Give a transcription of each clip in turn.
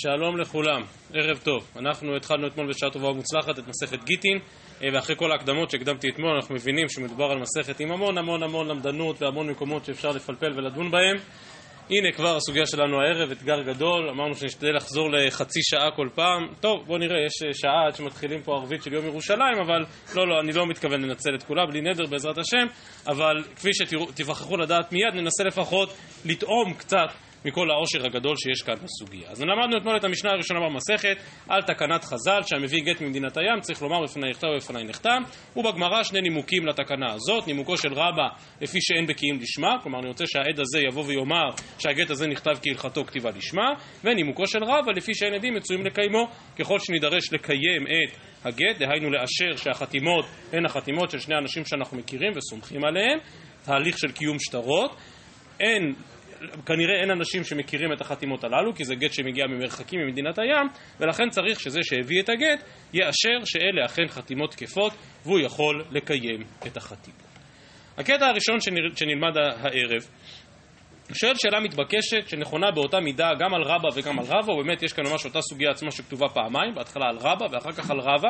שלום לכולם, ערב טוב. אנחנו התחלנו אתמול בשעה טובה ומוצלחת את מסכת גיטין, אה, ואחרי כל ההקדמות שהקדמתי אתמול אנחנו מבינים שמדובר על מסכת עם המון המון המון למדנות והמון מקומות שאפשר לפלפל ולדון בהם. הנה כבר הסוגיה שלנו הערב, אתגר גדול, אמרנו שנשתדל לחזור לחצי שעה כל פעם. טוב, בואו נראה, יש אה, שעה עד שמתחילים פה ערבית של יום ירושלים, אבל לא, לא, אני לא מתכוון לנצל את כולה, בלי נדר בעזרת השם, אבל כפי שתיווכחו לדעת מיד, ננסה לפחות לטעום קצת מכל העושר הגדול שיש כאן בסוגיה. אז למדנו אתמול את המשנה הראשונה במסכת על תקנת חז"ל שהמביא גט ממדינת הים צריך לומר בפני נכתב ובפני נחתם ובגמרא שני נימוקים לתקנה הזאת נימוקו של רבא לפי שאין בקיאים לשמה כלומר אני רוצה שהעד הזה יבוא ויאמר שהגט הזה נכתב כהלכתו כתיבה לשמה ונימוקו של רבא לפי שאין עדים מצויים לקיימו ככל שנידרש לקיים את הגט דהיינו לאשר שהחתימות הן החתימות של שני אנשים שאנחנו מכירים וסומכים עליהם תהליך של קיום שטרות אין כנראה אין אנשים שמכירים את החתימות הללו, כי זה גט שמגיע ממרחקים ממדינת הים, ולכן צריך שזה שהביא את הגט יאשר שאלה אכן חתימות תקפות, והוא יכול לקיים את החתימות. הקטע הראשון שנל... שנלמד הערב שואל שאלה מתבקשת שנכונה באותה מידה גם על רבא וגם על רבא, ובאמת יש כאן ממש אותה סוגיה עצמה שכתובה פעמיים, בהתחלה על רבא ואחר כך על רבא,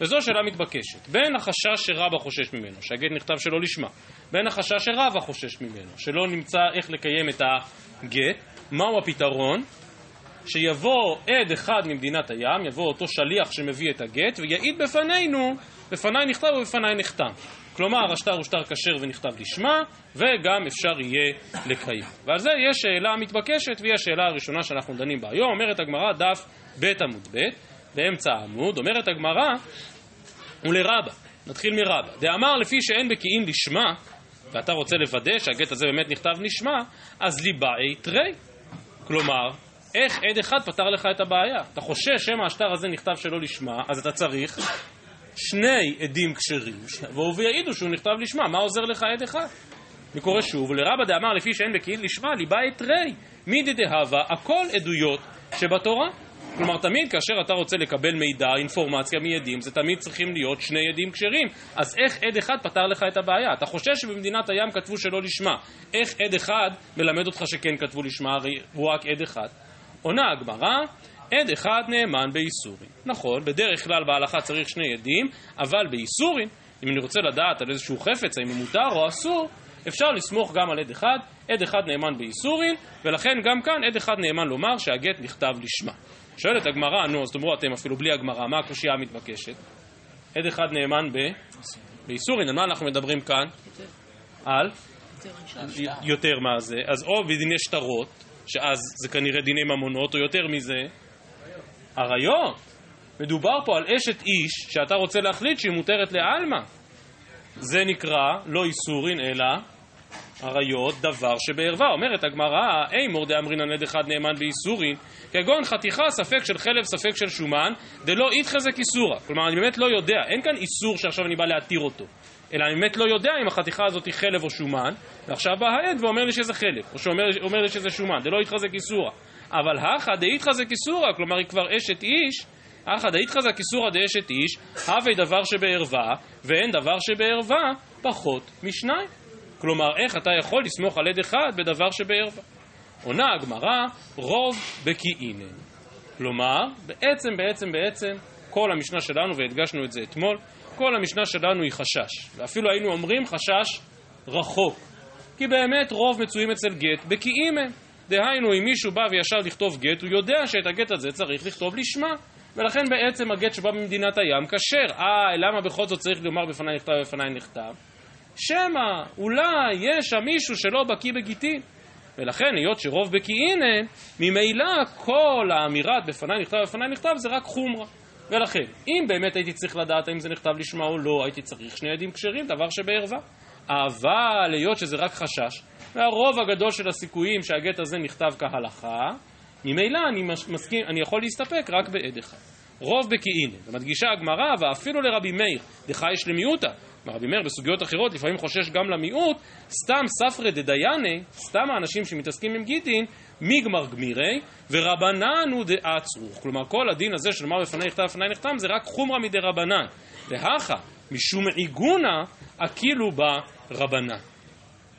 וזו שאלה מתבקשת. בין החשש שרבא חושש ממנו, שהגט נכתב שלא לשמה, בין החשש שרבא חושש ממנו, שלא נמצא איך לקיים את הגט, מהו הפתרון? שיבוא עד אחד ממדינת הים, יבוא אותו שליח שמביא את הגט, ויעיד בפנינו, בפניי נכתב ובפניי נחתם. כלומר, השטר הוא שטר כשר ונכתב לשמה, וגם אפשר יהיה לקיים. ועל זה יש שאלה מתבקשת, והיא השאלה הראשונה שאנחנו דנים בה היום. אומרת הגמרא, דף ב' עמוד ב', באמצע העמוד, אומרת הגמרא, ולרבה, נתחיל מרבה, דאמר לפי שאין בקיאים לשמה, ואתה רוצה לוודא שהגט הזה באמת נכתב נשמע, אז ליבאי תרי. כלומר, איך עד אחד פתר לך את הבעיה? אתה חושש שמא השטר הזה נכתב שלא לשמה, אז אתה צריך שני עדים כשרים, שיבואו ויעידו שהוא נכתב לשמה, מה עוזר לך עד אחד? אני קורא שוב, ולרבא דאמר לפי שאין בקיאים לשמה, ליבאי תרי. מידי דהבה, הכל עדויות שבתורה. כלומר, תמיד כאשר אתה רוצה לקבל מידע, אינפורמציה מעדים, זה תמיד צריכים להיות שני עדים כשרים. אז איך עד אחד פתר לך את הבעיה? אתה חושש שבמדינת הים כתבו שלא לשמה. איך עד אחד מלמד אותך שכן כתבו לשמה, הרי הוא רק עד אחד. עונה הגמרא, עד אחד נאמן באיסורים. נכון, בדרך כלל בהלכה צריך שני עדים, אבל באיסורים, אם אני רוצה לדעת על איזשהו חפץ, האם הוא מותר או אסור, אפשר לסמוך גם על עד אחד, עד אחד נאמן באיסורים, ולכן גם כאן עד אחד נאמן לומר שהגט נכתב לשמה. שואלת הגמרא, נו, אז תאמרו אתם אפילו בלי הגמרא, מה הקושייה המתבקשת? עד אחד נאמן ב... באיסורין, על מה אנחנו מדברים כאן? על? יותר מה זה, אז או בדיני שטרות, שאז זה כנראה דיני ממונות, או יותר מזה, עריות. מדובר פה על אשת איש שאתה רוצה להחליט שהיא מותרת לעלמא. זה נקרא לא איסורין אלא עריות דבר שבערווה. אומרת הגמרא, אימור דאמרינן אחד נאמן באיסורין, כגון חתיכה ספק של חלב ספק של שומן, דלא איתחא זה כיסורא. כלומר, אני באמת לא יודע, אין כאן איסור שעכשיו אני בא להתיר אותו. אלא אני באמת לא יודע אם החתיכה הזאת היא חלב או שומן, ועכשיו בא העד ואומר לי שזה חלב, או שאומר לי שזה שומן, דלא איתחא זה כיסורא. אבל הכא דאיתחא זה כיסורא, כלומר היא כבר אשת איש, הכא דאיתחא זה כיסורא דאשת איש, הווה דבר שבערווה, ואין דבר שבערווה פחות משניים. כלומר, איך אתה יכול לסמוך על עד אחד בדבר שבערווה? עונה הגמרא, רוב בקיאינן. כלומר, בעצם, בעצם, בעצם, כל המשנה שלנו, והדגשנו את זה אתמול, כל המשנה שלנו היא חשש. ואפילו היינו אומרים חשש רחוק. כי באמת רוב מצויים אצל גט בקיאים הם. דהיינו, אם מישהו בא וישר לכתוב גט, הוא יודע שאת הגט הזה צריך לכתוב לשמה. ולכן בעצם הגט שבא ממדינת הים כשר. אה, למה בכל זאת צריך לומר בפניי נכתב ובפניי נכתב? שמא אולי יש שם מישהו שלא בקיא בגיטין. ולכן היות שרוב בקיאין הן, ממילא כל האמירת בפניי נכתב ובפניי נכתב זה רק חומרה. ולכן, אם באמת הייתי צריך לדעת האם זה נכתב לשמה או לא, הייתי צריך שני עדים כשרים, דבר שבערווה. אבל היות שזה רק חשש, והרוב הגדול של הסיכויים שהגט הזה נכתב כהלכה, ממילא אני מסכים, אני יכול להסתפק רק בעד אחד. רוב בקיאין, ומדגישה הגמרא, ואפילו לרבי מאיר, דחי יש למיעוטה, רבי מאיר בסוגיות אחרות לפעמים חושש גם למיעוט, סתם ספרי דדייני, סתם האנשים שמתעסקים עם גיטין, מגמר גמירי, ורבנן הוא דעצרו. כלומר, כל הדין הזה של מה בפני נכתב בפני נחתם זה רק חומרא מדי רבנן. והכה, משום עיגונה, אקילו ברבנן.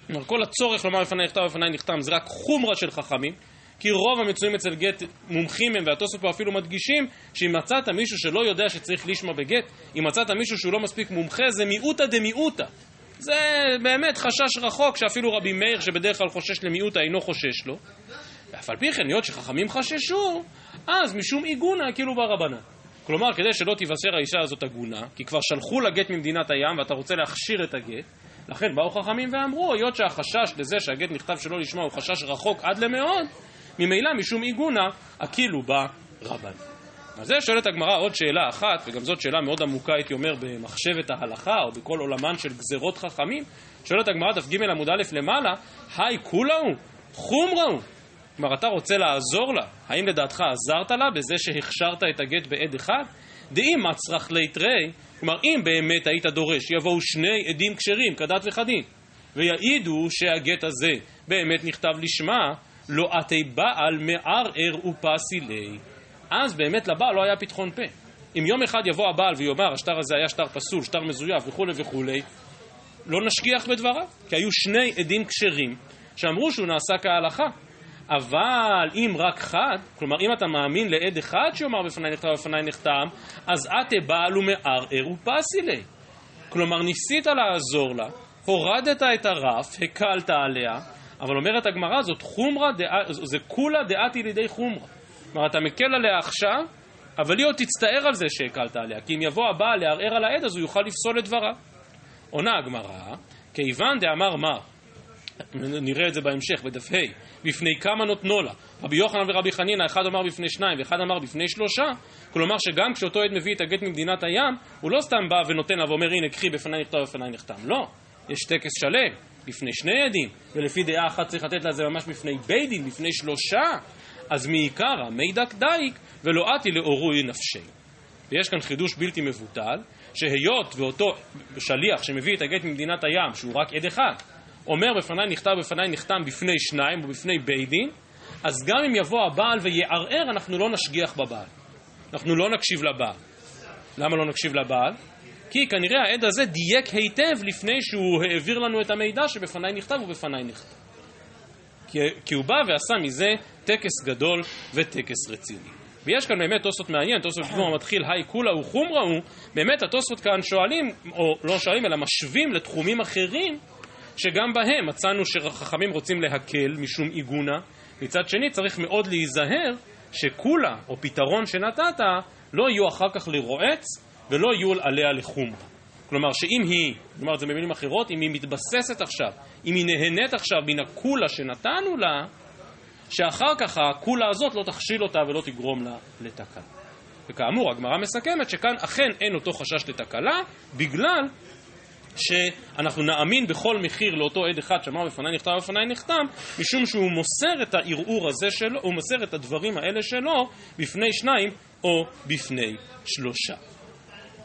כלומר, כל הצורך לומר בפני נכתב בפני נחתם זה רק חומרא של חכמים, כי רוב המצויים אצל גט מומחים הם, והתוספות פה אפילו מדגישים, שאם מצאת מישהו שלא יודע שצריך לשמה בגט, אם מצאת מישהו שהוא לא מספיק מומחה, זה מיעוטא דמיעוטא. זה באמת חשש רחוק, שאפילו רבי מאיר, שבדרך כלל חושש למיעוטא, אינו חושש לו. ואף על פי כן, היות שחכמים חששו, אז משום עיגונה כאילו ברבנן. כלומר, כדי שלא תיווסר האישה הזאת עגונה, כי כבר שלחו לה גט ממדינת הים ואתה רוצה להכשיר את הגט, לכן באו חכמים ואמרו, היות שהחשש לזה שהגט נכתב שלא לשמה הוא חשש רחוק עד למאוד, ממילא משום עיגונה, אקילו בה רבן. אז זה שואלת הגמרא עוד שאלה אחת, וגם זאת שאלה מאוד עמוקה, הייתי אומר, במחשבת ההלכה, או בכל עולמן של גזרות חכמים. שואלת הגמרא דף ג' עמוד א' למעלה, היי כולהו, חומראו. כלומר, אתה רוצה לעזור לה, האם לדעתך עזרת לה בזה שהכשרת את הגט בעד אחד? דאם מצרך ליתרי, כלומר, אם באמת היית דורש, יבואו שני עדים כשרים, כדת וכדין, ויעידו שהגט הזה באמת נכתב לשמה, לא עתי בעל מערער ופסילי. אז באמת לבעל לא היה פתחון פה. אם יום אחד יבוא הבעל ויאמר, השטר הזה היה שטר פסול, שטר מזויף וכולי וכולי, לא נשגיח בדבריו, כי היו שני עדים כשרים שאמרו שהוא נעשה כהלכה. אבל אם רק חד, כלומר אם אתה מאמין לעד אחד שיאמר בפניי נכתב ובפניי נחתם, אז אתה בעל ומערער ופסילי. כלומר ניסית לעזור לה, הורדת את הרף, הקלת עליה, אבל אומרת הגמרא זאת חומרה, דעה, זה כולה דעתי לידי חומרה. כלומר אתה מקל עליה עכשיו, אבל היא עוד תצטער על זה שהקלת עליה, כי אם יבוא הבעל לערער על העד אז הוא יוכל לפסול את דברה. עונה הגמרא, כיוון דאמר מר נראה את זה בהמשך, בדף ה', בפני כמה נותנו לה. רבי יוחנן ורבי חנינא, אחד אמר בפני שניים ואחד אמר בפני שלושה, כלומר שגם כשאותו עד מביא את הגט ממדינת הים, הוא לא סתם בא ונותן לה ואומר הנה קחי בפניי נכתב ובפניי נחתם. לא, יש טקס שלם, בפני שני עדים, ולפי דעה אחת צריך לתת לה זה ממש בפני בית דין, בפני שלושה, אז מעיקרא מי דק דייק ולא עתי לאורוי נפשי. ויש כאן חידוש בלתי מבוטל, שהיות ואותו שליח שמביא את הגט ממדינת הים, שהוא רק עד אחד, אומר בפניי נכתב בפניי נחתם בפני שניים ובפני בית דין, אז גם אם יבוא הבעל ויערער, אנחנו לא נשגיח בבעל. אנחנו לא נקשיב לבעל. למה לא נקשיב לבעל? כי כנראה העד הזה דייק היטב לפני שהוא העביר לנו את המידע שבפניי נכתב ובפניי נכתב. כי, הוא בא ועשה מזה טקס גדול וטקס רציני. ויש כאן באמת תוספות מעניין, תוספות כמו המתחיל היי כולה וחומרה הוא, באמת התוספות כאן שואלים, או לא שואלים, אלא משווים לתחומים אחרים שגם בהם מצאנו שחכמים רוצים להקל משום עיגונה, מצד שני צריך מאוד להיזהר שכולה או פתרון שנתת לא יהיו אחר כך לרועץ ולא יהיו עליה לחומרה. כלומר שאם היא, את זה במילים אחרות, אם היא מתבססת עכשיו, אם היא נהנית עכשיו מן הכולה שנתנו לה, שאחר כך הכולה הזאת לא תכשיל אותה ולא תגרום לה לתקלה. וכאמור, הגמרא מסכמת שכאן אכן אין אותו חשש לתקלה, בגלל שאנחנו נאמין בכל מחיר לאותו עד אחד שאמר בפניי נכתב ובפניי נחתם, משום שהוא מוסר את הערעור הזה שלו, הוא מוסר את הדברים האלה שלו בפני שניים או בפני שלושה.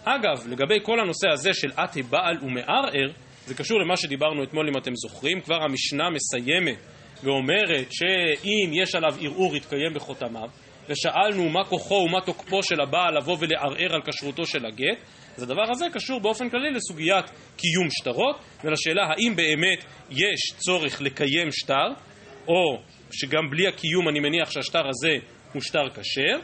אגב, לגבי כל הנושא הזה של עתי בעל ומערער, זה קשור למה שדיברנו אתמול אם אתם זוכרים, כבר המשנה מסיימת ואומרת שאם יש עליו ערעור יתקיים בחותמיו, ושאלנו מה כוחו ומה תוקפו של הבעל לבוא ולערער על כשרותו של הגט, אז הדבר הזה קשור באופן כללי לסוגיית קיום שטרות, ולשאלה האם באמת יש צורך לקיים שטר, או שגם בלי הקיום אני מניח שהשטר הזה הוא שטר כשר,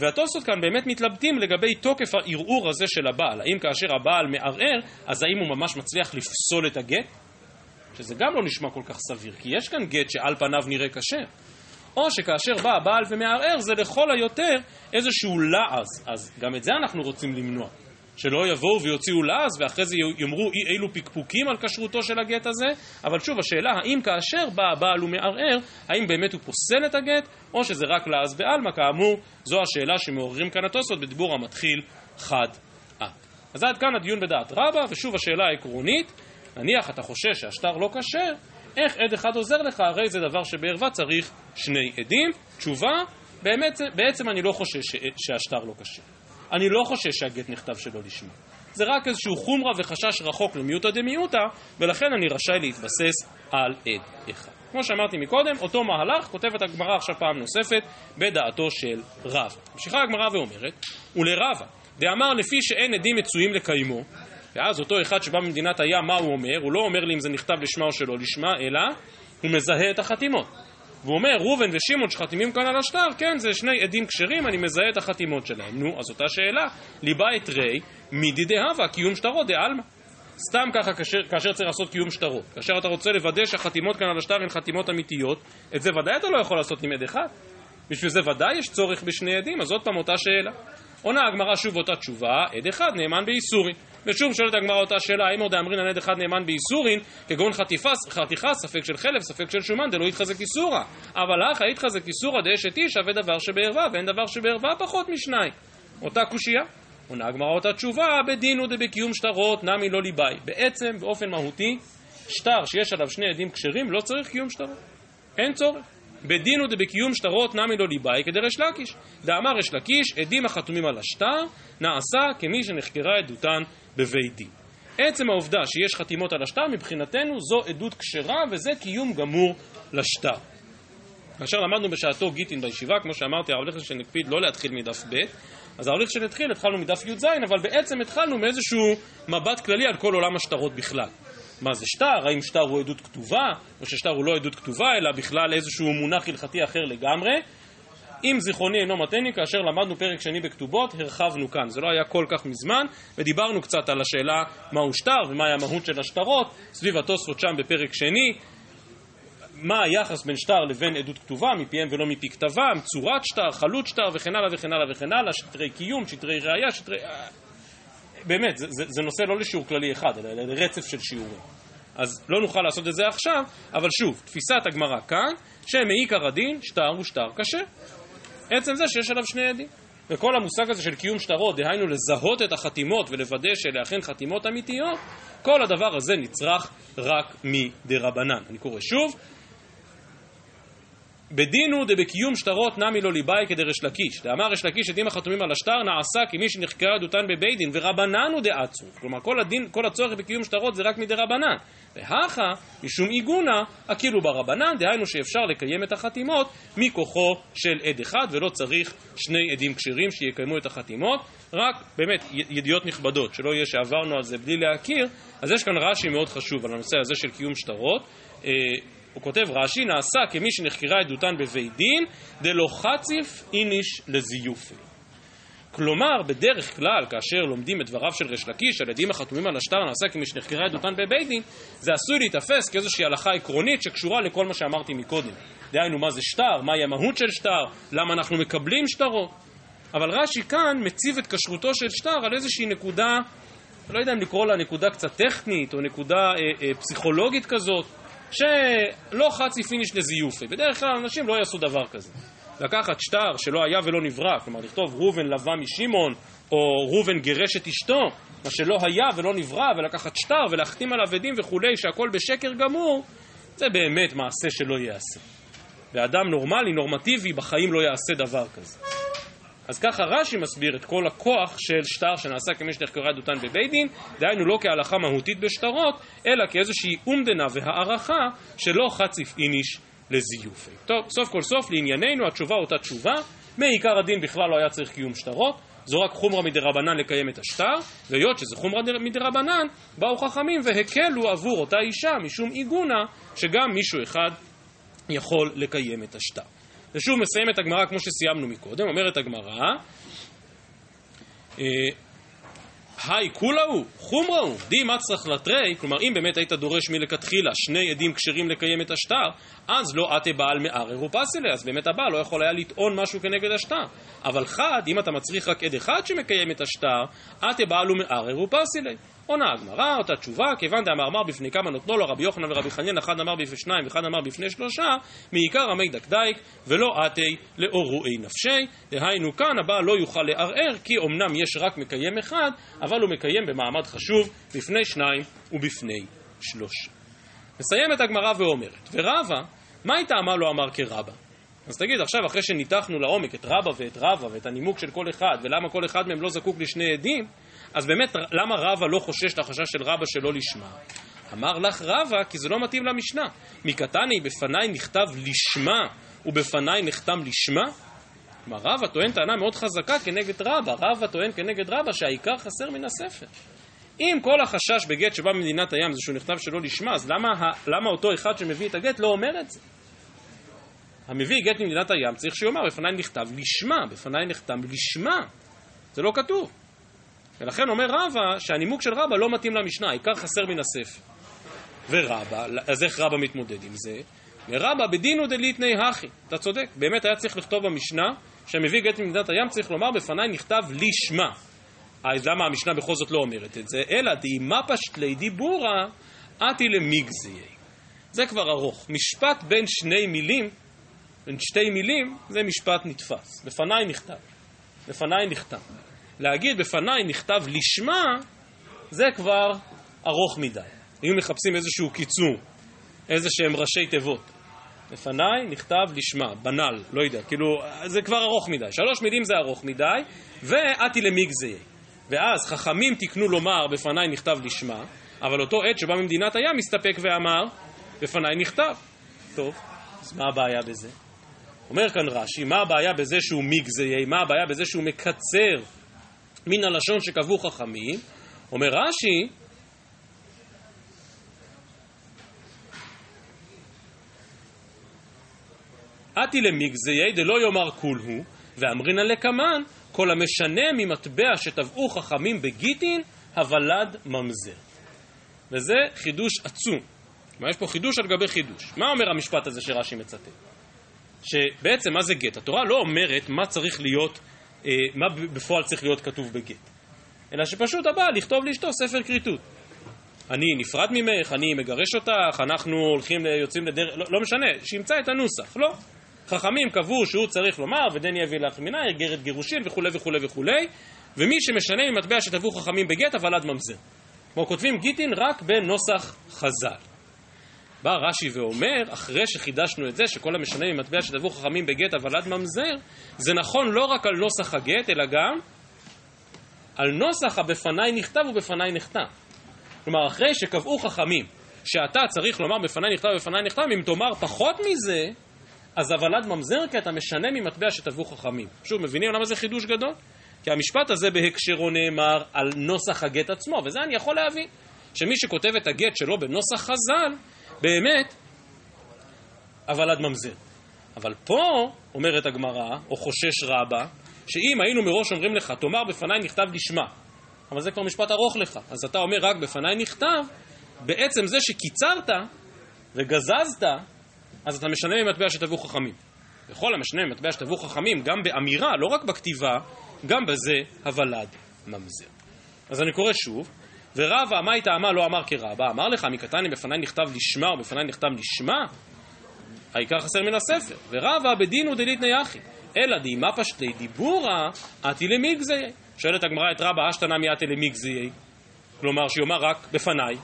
והתוספות כאן באמת מתלבטים לגבי תוקף הערעור הזה של הבעל, האם כאשר הבעל מערער, אז האם הוא ממש מצליח לפסול את הגט? שזה גם לא נשמע כל כך סביר, כי יש כאן גט שעל פניו נראה כשר. או שכאשר בא הבעל ומערער זה לכל היותר איזשהו לעז, אז גם את זה אנחנו רוצים למנוע. שלא יבואו ויוציאו לעז ואחרי זה יאמרו אי אילו פקפוקים על כשרותו של הגט הזה, אבל שוב השאלה האם כאשר בא הבעל ומערער, האם באמת הוא פוסל את הגט, או שזה רק לעז בעלמא, כאמור, זו השאלה שמעוררים כאן התוספות בדיבור המתחיל חד את. אז עד כאן הדיון בדעת רבה, ושוב השאלה העקרונית, נניח אתה חושש שהשטר לא כשר, איך עד אחד עוזר לך? הרי זה דבר שבערווה צריך שני עדים. תשובה, באמת, בעצם אני לא חושש שהשטר לא כשר. אני לא חושש שהגט נכתב שלא לשמה. זה רק איזשהו חומרה וחשש רחוק למיעוטה דמיעוטה, ולכן אני רשאי להתבסס על עד אחד. כמו שאמרתי מקודם, אותו מהלך כותבת הגמרא עכשיו פעם נוספת בדעתו של רב. ממשיכה הגמרא ואומרת, ולרבה, דאמר לפי שאין עדים מצויים לקיימו, ואז אותו אחד שבא ממדינת הים, מה הוא אומר? הוא לא אומר לי אם זה נכתב לשמה או שלא לשמה, אלא הוא מזהה את החתימות. והוא אומר, ראובן ושמעון שחתימים כאן על השטר, כן, זה שני עדים כשרים, אני מזהה את החתימות שלהם. נו, אז אותה שאלה, ליבה את רי, מידי דהבה, קיום שטרות דעלמא. סתם ככה כאשר, כאשר צריך לעשות קיום שטרות. כאשר אתה רוצה לוודא שהחתימות כאן על השטר הן חתימות אמיתיות, את זה ודאי אתה לא יכול לעשות עם עד אחד. בשביל זה ודאי יש צורך בשני עדים, אז עוד פעם אותה שאלה. עונה הגמרא שוב אותה תשובה, עד אחד נאמן באיסורין. ושוב שואלת הגמרא אותה שאלה, האם עוד האמרין על עד אחד נאמן באיסורין, כגון חטיפה, חתיכה, ספק של חלב, ספק של שומן, דלא יתחזק איסורא. אבל לך יתחזק איסורא דאשת איש, שווה דבר שבערווה, ואין דבר שבערווה פחות משניים. אותה קושייה. עונה הגמרא אותה תשובה, בדין הוא שטרות, נמי לא ליבאי. בעצם, באופן מהותי, שטר שיש עליו שני עדים כשרים, לא צריך קיום שטרות. אין צורך. בדין הוא דבקיום שטרות נמי לא ליבאי כדרש לקיש. דאמר ריש לקיש, עדים החתומים על השטר, נעשה כמי שנחקרה עדותן בבית דין. עצם העובדה שיש חתימות על השטר, מבחינתנו זו עדות כשרה וזה קיום גמור לשטר. כאשר למדנו בשעתו גיטין בישיבה, כמו שאמרתי, הרב ליכטנשטיין הקפיד לא להתחיל מדף ב', אז הרב ליכטנשטיין התחיל, התחלנו מדף י"ז, אבל בעצם התחלנו מאיזשהו מבט כללי על כל עולם השטרות בכלל. מה זה שטר, האם שטר הוא עדות כתובה, או ששטר הוא לא עדות כתובה, אלא בכלל איזשהו מונח הלכתי אחר לגמרי. אם זיכרוני אינו מתני, כאשר למדנו פרק שני בכתובות, הרחבנו כאן. זה לא היה כל כך מזמן, ודיברנו קצת על השאלה מהו שטר ומהי המהות של השטרות, סביב התוספות שם בפרק שני. מה היחס בין שטר לבין עדות כתובה, מפיהם ולא מפי כתבם, צורת שטר, חלוט שטר וכן הלאה וכן הלאה וכן הלאה, שטרי קיום, שטרי ראייה, שטרי... באמת, זה, זה, זה נושא לא לשיעור כללי אחד, אלא לרצף של שיעורים. אז לא נוכל לעשות את זה עכשיו, אבל שוב, תפיסת הגמרא כאן, שמעיקר הדין, שטר הוא שטר קשה. עצם זה שיש עליו שני עדים. וכל המושג הזה של קיום שטרות, דהיינו לזהות את החתימות ולוודא שאלה אכן חתימות אמיתיות, כל הדבר הזה נצרך רק מדרבנן. אני קורא שוב, בדין הוא דבקיום שטרות נמי לא ליבאי כדרש לקיש. דאמר ריש לקיש עדים החתומים על השטר נעשה כמי שנחקרה עדותן בבית דין ורבנן הוא דעצו. כלומר כל, הדין, כל הצורך בקיום שטרות זה רק מדרבנן. והכה משום עיגונה הכאילו ברבנן, דהיינו שאפשר לקיים את החתימות מכוחו של עד אחד ולא צריך שני עדים כשרים שיקיימו את החתימות. רק באמת ידיעות נכבדות, שלא יהיה שעברנו על זה בלי להכיר, אז יש כאן רש"י מאוד חשוב על הנושא הזה של קיום שטרות. הוא כותב רש"י, נעשה כמי שנחקרה עדותן בבית דין, דלא חציף איניש לזיופי. כלומר, בדרך כלל, כאשר לומדים את דבריו של ריש לקיש, על עדים החתומים על השטר נעשה כמי שנחקרה עדותן בבית דין, זה עשוי להיתפס כאיזושהי הלכה עקרונית שקשורה לכל מה שאמרתי מקודם. דהיינו, מה זה שטר, מהי המהות של שטר, למה אנחנו מקבלים שטרות. אבל רש"י כאן מציב את כשרותו של שטר על איזושהי נקודה, לא יודע אם לקרוא לה נקודה קצת טכנית, או נקודה אה, אה, פסיכולוגית כזאת, שלא חצי פיניש לזיופי. בדרך כלל אנשים לא יעשו דבר כזה. לקחת שטר שלא היה ולא נברא, כלומר לכתוב ראובן לבא משמעון, או ראובן גירש את אשתו, מה שלא היה ולא נברא, ולקחת שטר ולהחתים עליו עדים וכולי, שהכל בשקר גמור, זה באמת מעשה שלא ייעשה. ואדם נורמלי, נורמטיבי, בחיים לא יעשה דבר כזה. אז ככה רש"י מסביר את כל הכוח של שטר שנעשה כמי שנחקרה עדותן בבית דין, דהיינו לא כהלכה מהותית בשטרות, אלא כאיזושהי אומדנה והערכה שלא חציף איניש לזיופי. טוב, סוף כל סוף לענייננו התשובה אותה תשובה, מעיקר הדין בכלל לא היה צריך קיום שטרות, זו רק חומרה מדרבנן לקיים את השטר, והיות שזה חומרה מדרבנן, באו חכמים והקלו עבור אותה אישה משום עיגונה שגם מישהו אחד יכול לקיים את השטר. ושוב מסיימת הגמרא כמו שסיימנו מקודם, אומרת הגמרא אה, היי כולה הוא, חומרה הוא, די מצרך לתרי, כלומר אם באמת היית דורש מלכתחילה שני עדים כשרים לקיים את השטר, אז לא עתה בעל מערער ופסילה, אז באמת הבעל לא יכול היה לטעון משהו כנגד השטר. אבל חד, אם אתה מצריך רק עד אחד שמקיים את השטר, עתה בעל ומערער ופסילה. עונה הגמרא, אותה תשובה, כיוון דאמר מר בפני כמה נותנו לו רבי יוחנן ורבי חנין, אחד אמר בפני שניים ואחד אמר בפני שלושה, מעיקר עמי דקדייק ולא עתי לאורועי נפשי. דהיינו כאן הבעל לא יוכל לערער, כי אמנם יש רק מקיים אחד, אבל הוא מקיים במעמד חשוב בפני שניים ובפני שלושה. מסיימת הגמרא ואומרת, ורבא, מה הייתה אמר לו אמר כרבא? אז תגיד, עכשיו אחרי שניתחנו לעומק את רבא ואת רבא ואת הנימוק של כל אחד ולמה כל אחד מהם לא זקוק לשני עדים, אז באמת, למה רבא לא חושש לחשש של רבא שלא לשמה? אמר לך רבא, כי זה לא מתאים למשנה. מקטני בפניי נכתב לשמה ובפניי נחתם לשמה? כלומר, רבא טוען טענה מאוד חזקה כנגד רבא. רבא טוען כנגד רבא שהעיקר חסר מן הספר. אם כל החשש בגט שבא ממדינת הים זה שהוא נכתב שלא לשמה, אז למה, למה אותו אחד שמביא את הגט לא אומר את זה? המביא גט ממדינת הים צריך שיאמר בפניי נכתב לשמה, בפניי נחתם לשמה. זה לא כתוב. ולכן אומר רבא שהנימוק של רבא לא מתאים למשנה, העיקר חסר מן הספר. ורבא, אז איך רבא מתמודד עם זה? ורבא בדינו דליתני הכי, אתה צודק, באמת היה צריך לכתוב במשנה שהמביא גט ממדינת הים צריך לומר בפניי נכתב לשמה. אז למה המשנה בכל זאת לא אומרת את זה? אלא דאימה פשטלי דיבורה אתי למיגזיי. זה כבר ארוך. משפט בין שני מילים, בין שתי מילים, זה משפט נתפס. בפניי נכתב. בפניי נכתב. להגיד בפניי נכתב לשמה, זה כבר ארוך מדי. היו מחפשים איזשהו קיצור, איזה שהם ראשי תיבות. לפניי נכתב לשמה, בנ"ל, לא יודע, כאילו, זה כבר ארוך מדי. שלוש מילים זה ארוך מדי, ואתי למיגזיי. ואז חכמים תיקנו לומר בפניי נכתב לשמה, אבל אותו עת שבא ממדינת הים מסתפק ואמר בפניי נכתב. טוב, אז מה הבעיה בזה? אומר כאן רש"י, מה הבעיה בזה שהוא מיגזיי, מה הבעיה בזה שהוא מקצר מן הלשון שקבעו חכמים? אומר רש"י, אתי למיגזיי דלא יאמר כול הוא, ואמרינא לקמן, כל המשנה ממטבע שטבעו חכמים בגיטין, הוולד ממזר. וזה חידוש עצום. כלומר, יש פה חידוש על גבי חידוש. מה אומר המשפט הזה שרש"י מצטט? שבעצם מה זה גט? התורה לא אומרת מה צריך להיות, מה בפועל צריך להיות כתוב בגט. אלא שפשוט הבעל לכתוב לאשתו ספר כריתות. אני נפרד ממך, אני מגרש אותך, אנחנו הולכים, יוצאים לדרך, לא, לא משנה, שימצא את הנוסח, לא. חכמים קבעו שהוא צריך לומר, ודני יביא לך מינה, גרת גירושין וכולי וכולי וכולי, ומי שמשנה ממטבע שטבעו חכמים בגט, אבל עד ממזר. כמו כותבים גיטין רק בנוסח חז"ל. בא רש"י ואומר, אחרי שחידשנו את זה, שכל המשנה ממטבע שטבעו חכמים בגט אבל עד ממזר, זה נכון לא רק על נוסח הגט, אלא גם על נוסח הבפניי נכתב ובפניי נחתם. כלומר, אחרי שקבעו חכמים שאתה צריך לומר בפניי נכתב ובפניי נחתם, אם תאמר פחות מזה, אז הוולד ממזר כי אתה משנה ממטבע שטבעו חכמים. שוב, מבינים למה זה חידוש גדול? כי המשפט הזה בהקשרו נאמר על נוסח הגט עצמו, וזה אני יכול להבין. שמי שכותב את הגט שלו בנוסח חז"ל, באמת, הוולד ממזר. אבל פה, אומרת הגמרא, או חושש רבה, שאם היינו מראש אומרים לך, תאמר בפניי נכתב לשמה, אבל זה כבר משפט ארוך לך, אז אתה אומר רק בפניי נכתב, בעצם זה שקיצרת וגזזת, אז אתה משנה ממטבע שטבעו חכמים. וכל המשנה ממטבע שטבעו חכמים, גם באמירה, לא רק בכתיבה, גם בזה הוולד ממזר. אז אני קורא שוב, ורבא, מה הייתה אמר לא אמר כרבא, אמר לך, מקטני בפניי נכתב לשמה או בפניי נכתב לשמה? העיקר חסר מן הספר. ורבא בדין ודליתני יחי, אלא דאימה פשטי דיבורה, אתי למיגזי. שואלת הגמרא את רבא, אשתנה מיאתי למיגזי. כלומר, שיאמר רק בפניי.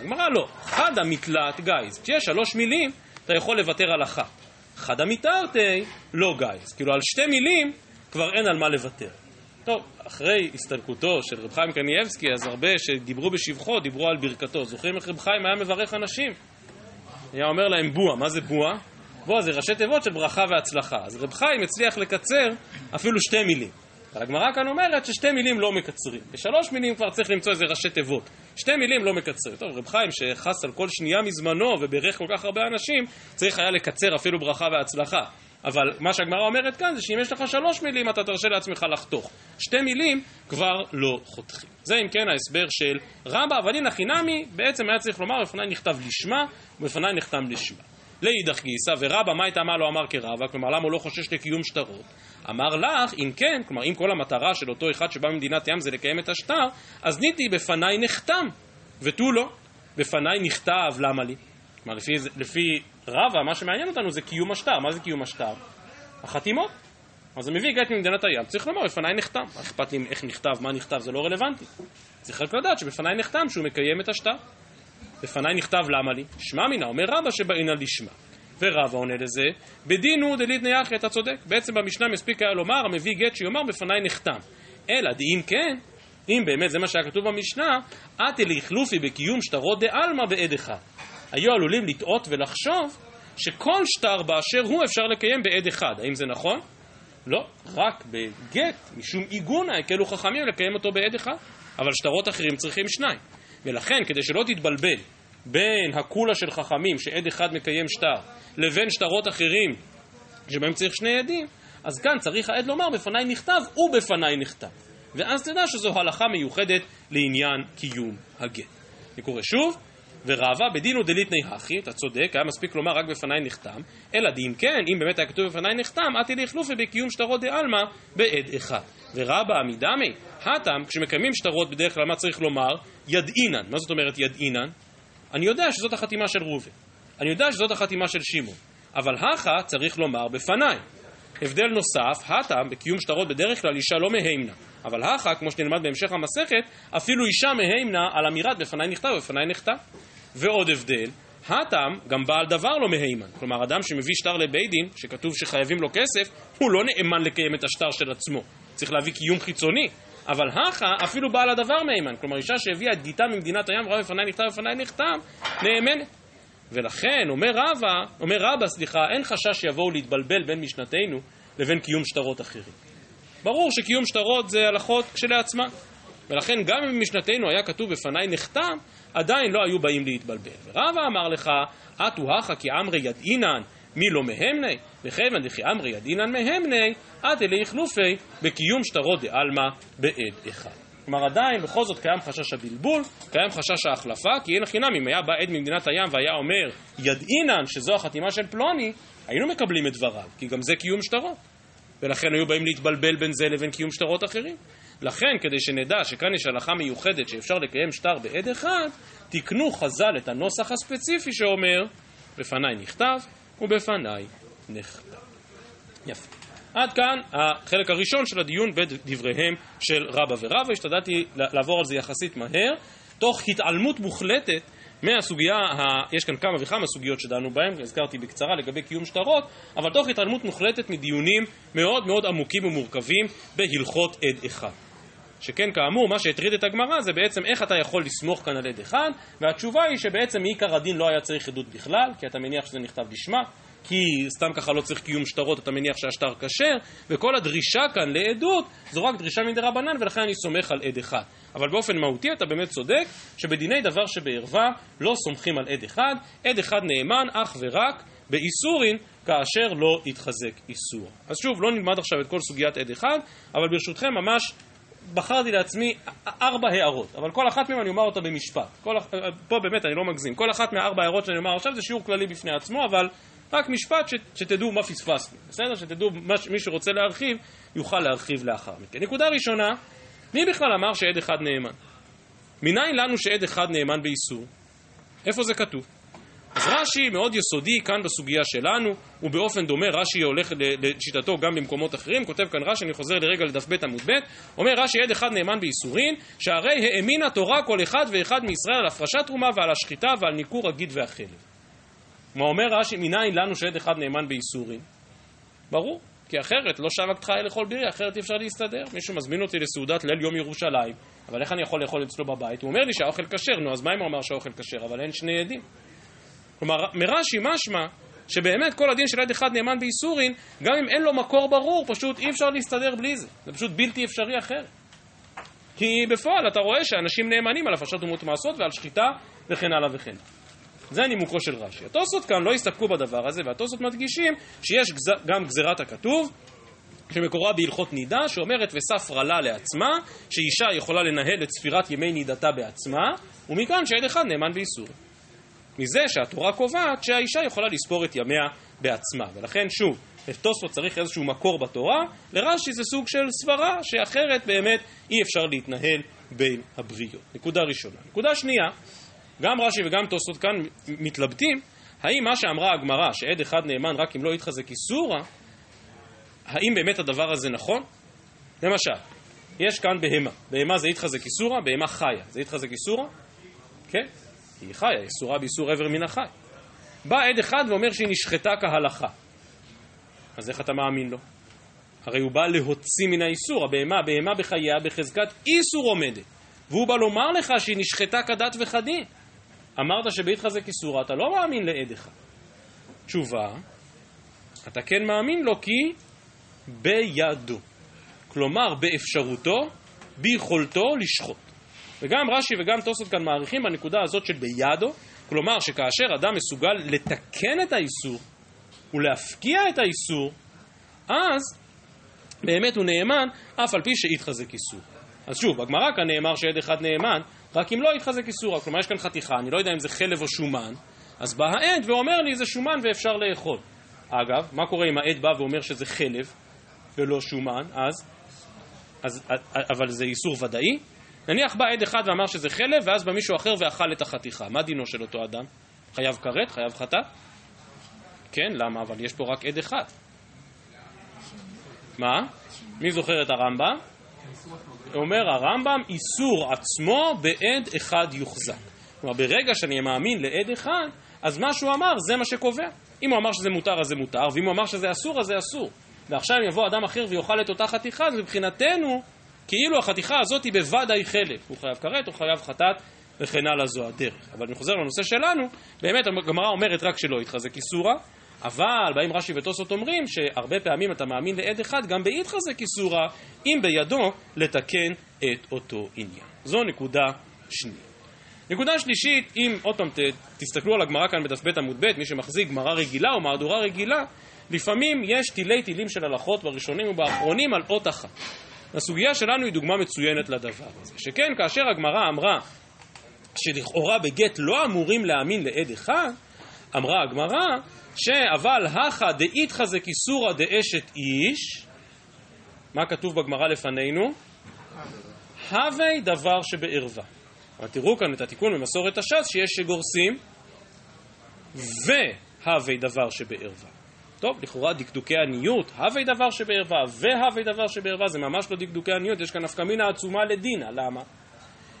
הגמרא לא. חדא מתלת גייז. כשיש שלוש מילים, אתה יכול לוותר על אחת. חדא מתרתי, לא גייז. כאילו, על שתי מילים כבר אין על מה לוותר. טוב, אחרי הסתלקותו של רב חיים קנייבסקי, אז הרבה שדיברו בשבחו, דיברו על ברכתו. זוכרים איך רב חיים היה מברך אנשים? היה אומר להם בועה, מה זה בועה? בועה זה ראשי תיבות של ברכה והצלחה. אז רב חיים הצליח לקצר אפילו שתי מילים. אבל הגמרא כאן אומרת ששתי מילים לא מקצרים. בשלוש מילים כבר צריך למצוא איזה ראשי תיבות. שתי מילים לא מקצרים. טוב, רב חיים שחס על כל שנייה מזמנו ובירך כל כך הרבה אנשים, צריך היה לקצר אפילו ברכה והצלחה. אבל מה שהגמרא אומרת כאן זה שאם יש לך שלוש מילים אתה תרשה לעצמך לחתוך. שתי מילים כבר לא חותכים. זה אם כן ההסבר של רבא, אבל הנה חינמי, בעצם היה צריך לומר בפניי נכתב לשמה ובפניי נחתם לשמה. לאידך גיסא, ורבא מה הייתה מה לא אמר כרבא, כלומר למה הוא לא חושש לקיום שטרות? אמר לך, אם כן, כלומר אם כל המטרה של אותו אחד שבא ממדינת ים זה לקיים את השטר, אז ניתי בפניי נחתם, ותו לא. בפניי נכתב, למה לי? כלומר לפי, לפי רבא, מה שמעניין אותנו זה קיום השטר. מה זה קיום השטר? החתימות. אז זה מביא גט ממדינת הים, צריך לומר, בפניי נחתם. אכפת לי איך נכתב, מה נכתב, זה לא רלוונטי. צריך רק לדעת שבפניי נחתם שהוא מקיים את השטר. בפניי נכתב למה לי? שמע מינה, אומר רבא שבאינה לשמה. ורבא עונה לזה, בדינו דליתני יחי, אתה צודק. בעצם במשנה מספיק היה לומר, המביא גט שיאמר בפניי נחתם. אלא דאם כן, אם באמת זה מה שהיה כתוב במשנה, אתי לאכלופי בקיום שטרות דעלמא בעד אחד. היו עלולים לטעות ולחשוב שכל שטר באשר הוא אפשר לקיים בעד אחד. האם זה נכון? לא, רק בגט, משום עיגונה, הקלו חכמים לקיים אותו בעד אחד, אבל שטרות אחרים צריכים שניים. ולכן, כדי שלא תתבלבל בין הקולה של חכמים, שעד אחד מקיים שטר, לבין שטרות אחרים שבהם צריך שני עדים, אז כאן צריך העד לומר בפניי נכתב ובפניי נכתב. ואז תדע שזו הלכה מיוחדת לעניין קיום הגט. אני קורא שוב, ורבה בדין ודליתני הכי, אתה צודק, היה מספיק לומר רק בפניי נחתם, אלא דאם כן, אם באמת היה כתוב בפניי נחתם, אתי ליחלופי בקיום שטרות דעלמא בעד אחד. ורבה עמידמי, הטם, כשמקיימים שטרות בדרך כלל מה צריך לומר? ידעינן. מה זאת אומרת ידעינן? אני יודע שזאת החתימה של ראובן. אני יודע שזאת החתימה של שמעון. אבל הכה צריך לומר בפניי. הבדל נוסף, הטם, בקיום שטרות בדרך כלל אישה לא מהימנה. אבל הכה, כמו שנלמד בהמשך המסכת, אפילו אישה מהימנה על אמירת בפניי נכתב ובפניי נכתב. ועוד הבדל, הטם, גם בעל דבר לא מהימן. כלומר, אדם שמביא שטר לבית דין, שכתוב שחייבים לו כסף, הוא לא נאמן לקיים את השטר של עצמו. צריך להביא קיום חיצוני. אבל הכה, אפילו בעל הדבר מהימן. כלומר, אישה שהביאה את גיתה ממדינת הים, ראה בפניי נכתב ובפניי נכתב, נאמנת. ולכן, אומר רבא, אומר רבא, סליחה, אין חשש שיבואו להתבלבל בין משנתנו לבין קיום שטרות אחרים. ברור שקיום שטרות זה הלכות כשלעצמן. ולכן גם אם במשנתנו היה כתוב בפניי נחתם, עדיין לא היו באים להתבלבל. ורבא אמר לך, אטו הכא כי אמרי ידעינן מי לא מהמני, וכיוון דכי אמרי ידעינן מהמני, את אלי יחלופי בקיום שטרות דעלמא בעד אחד. כלומר עדיין בכל זאת קיים חשש הבלבול, קיים חשש ההחלפה, כי אין חינם אם היה בא עד ממדינת הים והיה אומר ידעינן שזו החתימה של פלוני, היינו מקבלים את דבריו, כי גם זה קיום שטרות. ולכן היו באים להתבלבל בין זה לבין קיום שטרות אחרים. לכן, כדי שנדע שכאן יש הלכה מיוחדת שאפשר לקיים שטר בעד אחד, תקנו חז"ל את הנוסח הספציפי שאומר, בפניי נכתב ובפניי נכתב. יפה. עד כאן החלק הראשון של הדיון בדבריהם של רבא ורבא, השתדלתי לעבור על זה יחסית מהר, תוך התעלמות מוחלטת מהסוגיה, ה... יש כאן כמה וכמה סוגיות שדנו בהן, הזכרתי בקצרה לגבי קיום שטרות, אבל תוך התעלמות מוחלטת מדיונים מאוד מאוד עמוקים ומורכבים בהלכות עד אחד. שכן כאמור, מה שהטריד את הגמרא זה בעצם איך אתה יכול לסמוך כאן על עד אחד, והתשובה היא שבעצם מעיקר הדין לא היה צריך עדות בכלל, כי אתה מניח שזה נכתב לשמה, כי סתם ככה לא צריך קיום שטרות, אתה מניח שהשטר כשר, וכל הדרישה כאן לעדות זו רק דרישה מדי רבנן, ולכן אני סומך על עד אחד. אבל באופן מהותי אתה באמת צודק, שבדיני דבר שבערווה לא סומכים על עד אחד, עד אחד נאמן אך ורק באיסורין, כאשר לא יתחזק איסור. אז שוב, לא נלמד עכשיו את כל סוגיית עד אחד, אבל ברשותכם ממש בחרתי לעצמי ארבע הערות, אבל כל אחת מהן אני אומר אותה במשפט. כל, פה באמת אני לא מגזים. כל אחת מהארבע הערות שאני אומר עכשיו זה שיעור כללי בפני עצמו, אבל רק משפט ש, שתדעו מה פספסנו, בסדר? שתדעו, מה, מי שרוצה להרחיב, יוכל להרחיב לאחר מכן. נקודה ראשונה, מי בכלל אמר שעד אחד נאמן? מניין לנו שעד אחד נאמן באיסור? איפה זה כתוב? אז רש"י מאוד יסודי כאן בסוגיה שלנו, ובאופן דומה רש"י הולך לשיטתו גם במקומות אחרים, כותב כאן רש"י, אני חוזר לרגע לדף ב' עמוד ב', אומר רש"י עד אחד נאמן באיסורין, שהרי האמינה תורה כל אחד ואחד מישראל על הפרשת תרומה ועל השחיטה ועל ניכור הגיד והחלב. מה אומר רש"י, מניין לנו שעד אחד נאמן באיסורין? ברור, כי אחרת לא שבק תחיה לאכול בירי, אחרת אי אפשר להסתדר. מישהו מזמין אותי לסעודת ליל יום ירושלים, אבל איך אני יכול לאכול אצלו בבית? הוא אומר לי שהאוכל כשר, נו אז מה אם הוא אמר שהאוכל כשר, אבל אין שני עדים. כלומר, מרש"י משמע שבאמת כל הדין של עד אחד נאמן באיסורין, גם אם אין לו מקור ברור, פשוט אי אפשר להסתדר בלי זה. זה פשוט בלתי אפשרי אחרת. כי בפועל אתה רואה שאנשים נאמנים על הפרשת תרומות מעשות ועל שחיטה וכן הלאה וכן הלאה. זה נימוקו של רש"י. התוספות כאן לא הסתפקו בדבר הזה, והתוספות מדגישים שיש גז... גם גזירת הכתוב, שמקורה בהלכות נידה, שאומרת וספרה לה לעצמה, שאישה יכולה לנהל את ספירת ימי נידתה בעצמה, ומכאן שעד אחד נאמן באיסור. מזה שהתורה קובעת שהאישה יכולה לספור את ימיה בעצמה. ולכן שוב, לתוספות צריך איזשהו מקור בתורה, לרש"י זה סוג של סברה, שאחרת באמת אי אפשר להתנהל בין הבריות. נקודה ראשונה. נקודה שנייה, גם רש"י וגם תוספות כאן מתלבטים, האם מה שאמרה הגמרא, שעד אחד נאמן רק אם לא יתחזק איסורה, האם באמת הדבר הזה נכון? למשל, יש כאן בהמה, בהמה זה יתחזק איסורה, בהמה חיה, זה יתחזק איסורה? כן, היא חיה, איסורה באיסור עבר מן החי. בא עד אחד ואומר שהיא נשחטה כהלכה. אז איך אתה מאמין לו? הרי הוא בא להוציא מן האיסור, הבהמה, בהמה בחייה בחזקת איסור עומדת. והוא בא לומר לך שהיא נשחטה כדת וכדין. אמרת שבהתחזק איסורה, אתה לא מאמין לעד אחד. תשובה, אתה כן מאמין לו כי בידו. כלומר, באפשרותו, ביכולתו לשחוט. וגם רש"י וגם תוספות כאן מעריכים בנקודה הזאת של בידו, כלומר שכאשר אדם מסוגל לתקן את האיסור, ולהפקיע את האיסור, אז באמת הוא נאמן, אף על פי שהתחזק איסור. אז שוב, בגמרא כאן נאמר שעד אחד נאמן, רק אם לא יתחזק איסור, כלומר יש כאן חתיכה, אני לא יודע אם זה חלב או שומן, אז בא העד ואומר לי זה שומן ואפשר לאכול. אגב, מה קורה אם העד בא ואומר שזה חלב ולא שומן, אז? אז אבל זה איסור ודאי? נניח בא עד אחד ואמר שזה חלב, ואז בא מישהו אחר ואכל את החתיכה. מה דינו של אותו אדם? חייב כרת? חייב חטאת? כן, למה? אבל יש פה רק עד אחד. מה? מי זוכר את הרמב"ם? אומר הרמב"ם, איסור עצמו בעד אחד יוחזק. כלומר, ברגע שאני מאמין לעד אחד, אז מה שהוא אמר זה מה שקובע. אם הוא אמר שזה מותר אז זה מותר, ואם הוא אמר שזה אסור אז זה אסור. ועכשיו אם יבוא אדם אחר ויאכל את אותה חתיכה, אז מבחינתנו, כאילו החתיכה הזאת היא בוודאי חלק. הוא חייב כרת, הוא חייב חטאת, וכן הלאה זו הדרך. אבל אני חוזר לנושא שלנו, באמת הגמרא אומרת רק שלא יתחזק איסורה, אבל באים רש"י וטוסות אומרים שהרבה פעמים אתה מאמין לעד אחד גם בהתחזק איסורה, אם בידו לתקן את אותו עניין. זו נקודה שנייה. נקודה שלישית, אם עוד פעם תסתכלו על הגמרא כאן בדף ב' עמוד ב', מי שמחזיק גמרא רגילה או מהדורה רגילה, לפעמים יש תילי תילים של הלכות בראשונים ובאחרונים על אות אחת. הסוגיה שלנו היא דוגמה מצוינת לדבר הזה, שכן כאשר הגמרא אמרה שלכאורה בגט לא אמורים להאמין לעד אחד, אמרה הגמרא שאבל הכא דאיתחא כיסורא דאשת איש, מה כתוב בגמרא לפנינו? הווי דבר שבערווה. אבל תראו כאן את התיקון במסורת הש"ס שיש שגורסים והווי דבר שבערווה. טוב, לכאורה דקדוקי עניות, הווי דבר שבערווה והווי דבר שבערווה זה ממש לא דקדוקי עניות, יש כאן נפקא מינה עצומה לדינה, למה?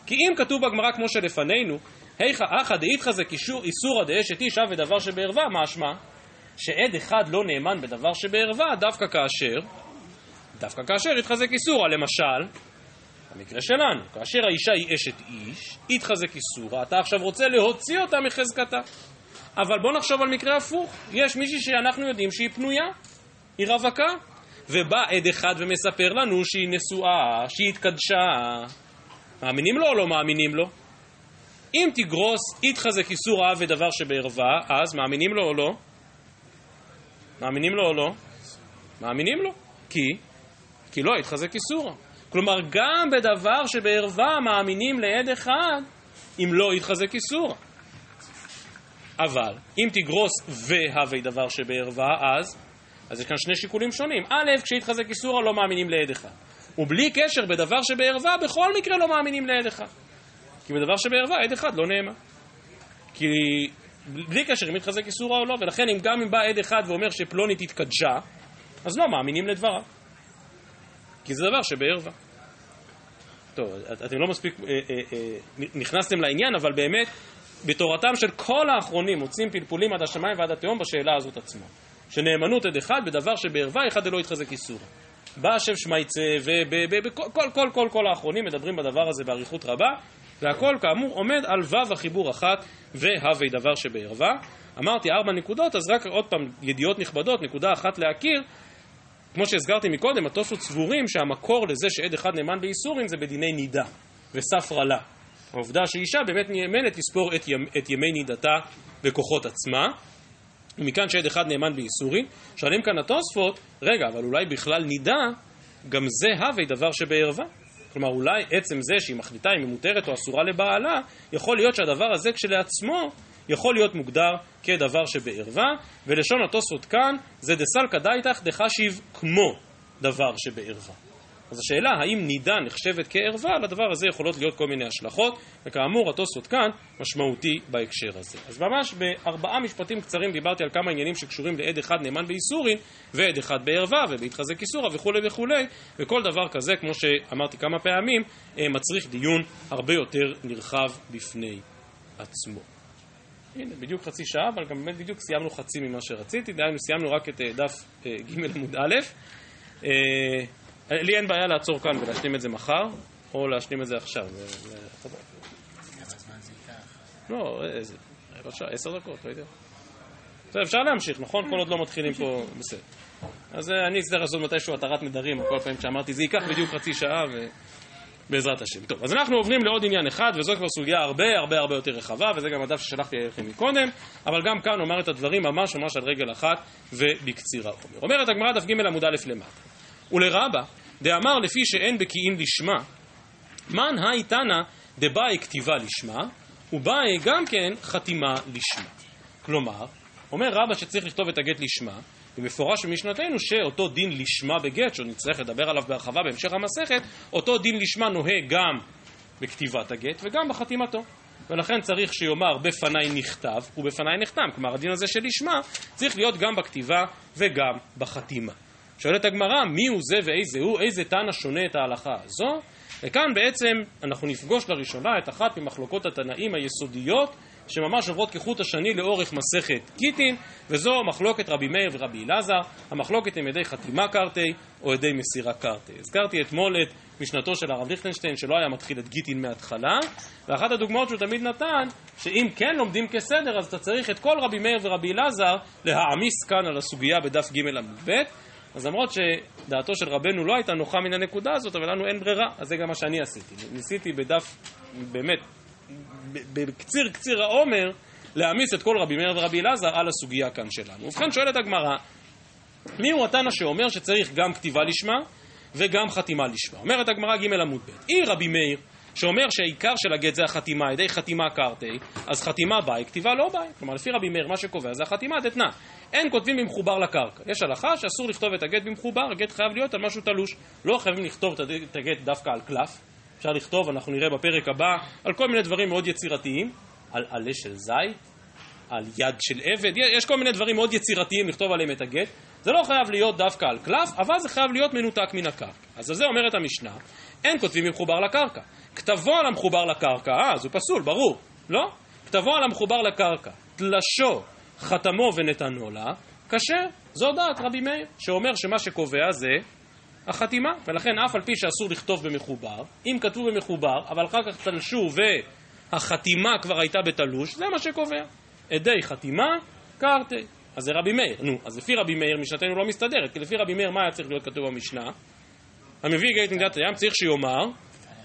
כי אם כתוב בגמרא כמו שלפנינו, היכא אחא דאיתחא זה איסורא דאשת איש הווי דבר שבערווה, משמע שעד אחד לא נאמן בדבר שבערווה דווקא כאשר, דווקא כאשר יתחזק איסורא, למשל, במקרה שלנו, כאשר האישה היא אשת איש, התחזק איסורא, אתה עכשיו רוצה להוציא אותה מחזקתה. אבל בוא נחשוב על מקרה הפוך, יש מישהי שאנחנו יודעים שהיא פנויה, היא רווקה, ובא עד אחד ומספר לנו שהיא נשואה, שהיא התקדשה. מאמינים לו או לא מאמינים לו? אם תגרוס יתחזק איסור אהב ודבר שבערווה, אז מאמינים לו או לא? מאמינים לו או לא? מאמינים לו. כי? כי לא יתחזק איסורה. כלומר, גם בדבר שבערווה מאמינים לעד אחד, אם לא יתחזק איסורה. אבל, אם תגרוס והווי דבר שבערווה, אז, אז יש כאן שני שיקולים שונים. א', כשיתחזק איסורה לא מאמינים לעד אחד. ובלי קשר, בדבר שבערווה, בכל מקרה לא מאמינים לעד אחד. כי בדבר שבערווה, עד אחד לא נאמן. כי בלי קשר אם מתחזק איסורה או לא, ולכן אם גם אם בא עד אחד ואומר שפלונית התקדשה, אז לא מאמינים לדבריו. כי זה דבר שבערווה. טוב, אתם לא מספיק אה, אה, אה, נכנסתם לעניין, אבל באמת, בתורתם של כל האחרונים מוצאים פלפולים עד השמיים ועד התהום בשאלה הזאת עצמה. שנאמנות עד אחד בדבר שבערווה אחד אלוה יתחזק איסורה. בא השם שמייצה, וכל כל, כל, כל, כל האחרונים מדברים בדבר הזה באריכות רבה, והכל כאמור עומד על ו' החיבור אחת והווי דבר שבערווה. אמרתי ארבע נקודות, אז רק עוד פעם ידיעות נכבדות, נקודה אחת להכיר. כמו שהזכרתי מקודם, התוספות סבורים שהמקור לזה שעד אחד נאמן באיסורים זה בדיני נידה וספרא לה. העובדה שאישה באמת נאמנת לספור את, ימ, את ימי נידתה בכוחות עצמה, ומכאן שעד אחד נאמן באיסורים. שואלים כאן התוספות, רגע, אבל אולי בכלל נידה, גם זה הווי דבר שבערווה. כלומר, אולי עצם זה שהיא מחליטה אם היא מותרת או אסורה לבעלה, יכול להיות שהדבר הזה כשלעצמו יכול להיות מוגדר כדבר שבערווה, ולשון התוספות כאן זה דסלקא דייתך דחשיב כמו דבר שבערווה. אז השאלה האם נידה נחשבת כערווה, לדבר הזה יכולות להיות כל מיני השלכות, וכאמור התוספות כאן משמעותי בהקשר הזה. אז ממש בארבעה משפטים קצרים דיברתי על כמה עניינים שקשורים לעד אחד נאמן באיסורין, ועד אחד בערווה, ובהתחזק איסורה וכולי וכולי, וכל דבר כזה, כמו שאמרתי כמה פעמים, אה, מצריך דיון הרבה יותר נרחב בפני עצמו. הנה, בדיוק חצי שעה, אבל גם באמת בדיוק סיימנו חצי ממה שרציתי, דהיינו סיימנו רק את אה, דף אה, ג' עמוד א'. לי אין בעיה לעצור כאן ולהשלים את זה מחר, או להשלים את זה עכשיו. לא, איזה, רבע שעה, עשר דקות, לא יודע. טוב, אפשר להמשיך, נכון? כל עוד לא מתחילים פה, בסדר. אז אה, אני אצטרך לעשות מתישהו התרת נדרים, כל פעמים שאמרתי, זה ייקח בדיוק חצי שעה, ו... בעזרת השם. טוב, אז אנחנו עוברים לעוד עניין אחד, וזו כבר סוגיה הרבה הרבה הרבה יותר רחבה, וזה גם הדף ששלחתי לכם מקודם, אבל גם כאן אומר את הדברים ממש ממש על רגל אחת ובקצירה אומר. אומרת הגמרא דף ג' עמוד א' למטה. ולרבה, דאמר לפי שאין בקיאים לשמה, מן היי תנא דבאי כתיבה לשמה, ובאי גם כן חתימה לשמה. כלומר, אומר רבא שצריך לכתוב את הגט לשמה, ומפורש במשנתנו שאותו דין לשמה בגט, שעוד נצטרך לדבר עליו בהרחבה בהמשך המסכת, אותו דין לשמה נוהג גם בכתיבת הגט וגם בחתימתו. ולכן צריך שיאמר בפניי נכתב ובפניי נחתם. כלומר, הדין הזה של לשמה צריך להיות גם בכתיבה וגם בחתימה. שואלת הגמרא, מי הוא זה ואיזה הוא, איזה תנא שונה את ההלכה הזו? וכאן בעצם אנחנו נפגוש לראשונה את אחת ממחלוקות התנאים היסודיות שממש עוברות כחוט השני לאורך מסכת גיטין, וזו מחלוקת רבי מאיר ורבי אלעזר, המחלוקת עם ידי חתימה קרתי או ידי מסירה קרתי. הזכרתי אתמול את משנתו של הרב ליכטנשטיין שלא היה מתחיל את גיטין מההתחלה, ואחת הדוגמאות שהוא תמיד נתן, שאם כן לומדים כסדר אז אתה צריך את כל רבי מאיר ורבי אלעזר להעמיס כאן על הסוגיה בדף ג' עמוד ב', אז למרות שדעתו של רבנו לא הייתה נוחה מן הנקודה הזאת, אבל לנו אין ברירה, אז זה גם מה שאני עשיתי. ניסיתי בדף, באמת, בקציר קציר העומר, להעמיס את כל רבי מאיר ורבי אלעזר על הסוגיה כאן שלנו. ובכן שואלת הגמרא, מי הוא התנא שאומר שצריך גם כתיבה לשמה וגם חתימה לשמה? אומרת הגמרא ג' עמוד ב', אי רבי מאיר שאומר שהעיקר של הגט זה החתימה, על ידי חתימה קרתי, אז חתימה ביי, כתיבה לא ביי. כלומר, לפי רבי מאיר, מה שקובע זה החתימה דתנא. אין כותבים במחובר לקרקע. יש הלכה שאסור לכתוב את הגט במחובר, הגט חייב להיות על משהו תלוש. לא חייבים לכתוב את הגט דווקא על קלף. אפשר לכתוב, אנחנו נראה בפרק הבא, על כל מיני דברים מאוד יצירתיים, על עלה של זית, על יד של עבד, יש כל מיני דברים מאוד יצירתיים לכתוב עליהם את הגט. זה לא חייב להיות דווקא על קלף, אבל זה חייב להיות מנותק מן הקרקע. אז על זה אומרת המשנה, אין כותבים במחובר לקרקע. כתבו על המחובר לקרקע, אה, אז הוא פסול, ברור, לא? כתבו על המחובר לקרקע, תלשו, חתמו ונתנו לה, כשר. זו דעת רבי מאיר, שאומר שמה שקובע זה החתימה, ולכן אף על פי שאסור לכתוב במחובר, אם כתבו במחובר, אבל אחר כך תלשו והחתימה כבר הייתה בתלוש, זה מה שקובע. עדי חתימה, קרתי. אז זה רבי מאיר. נו, אז לפי רבי מאיר משנתנו לא מסתדרת, כי לפי רבי מאיר מה היה צריך להיות כתוב במשנה? המביא גאית מדינת הים צריך שיאמר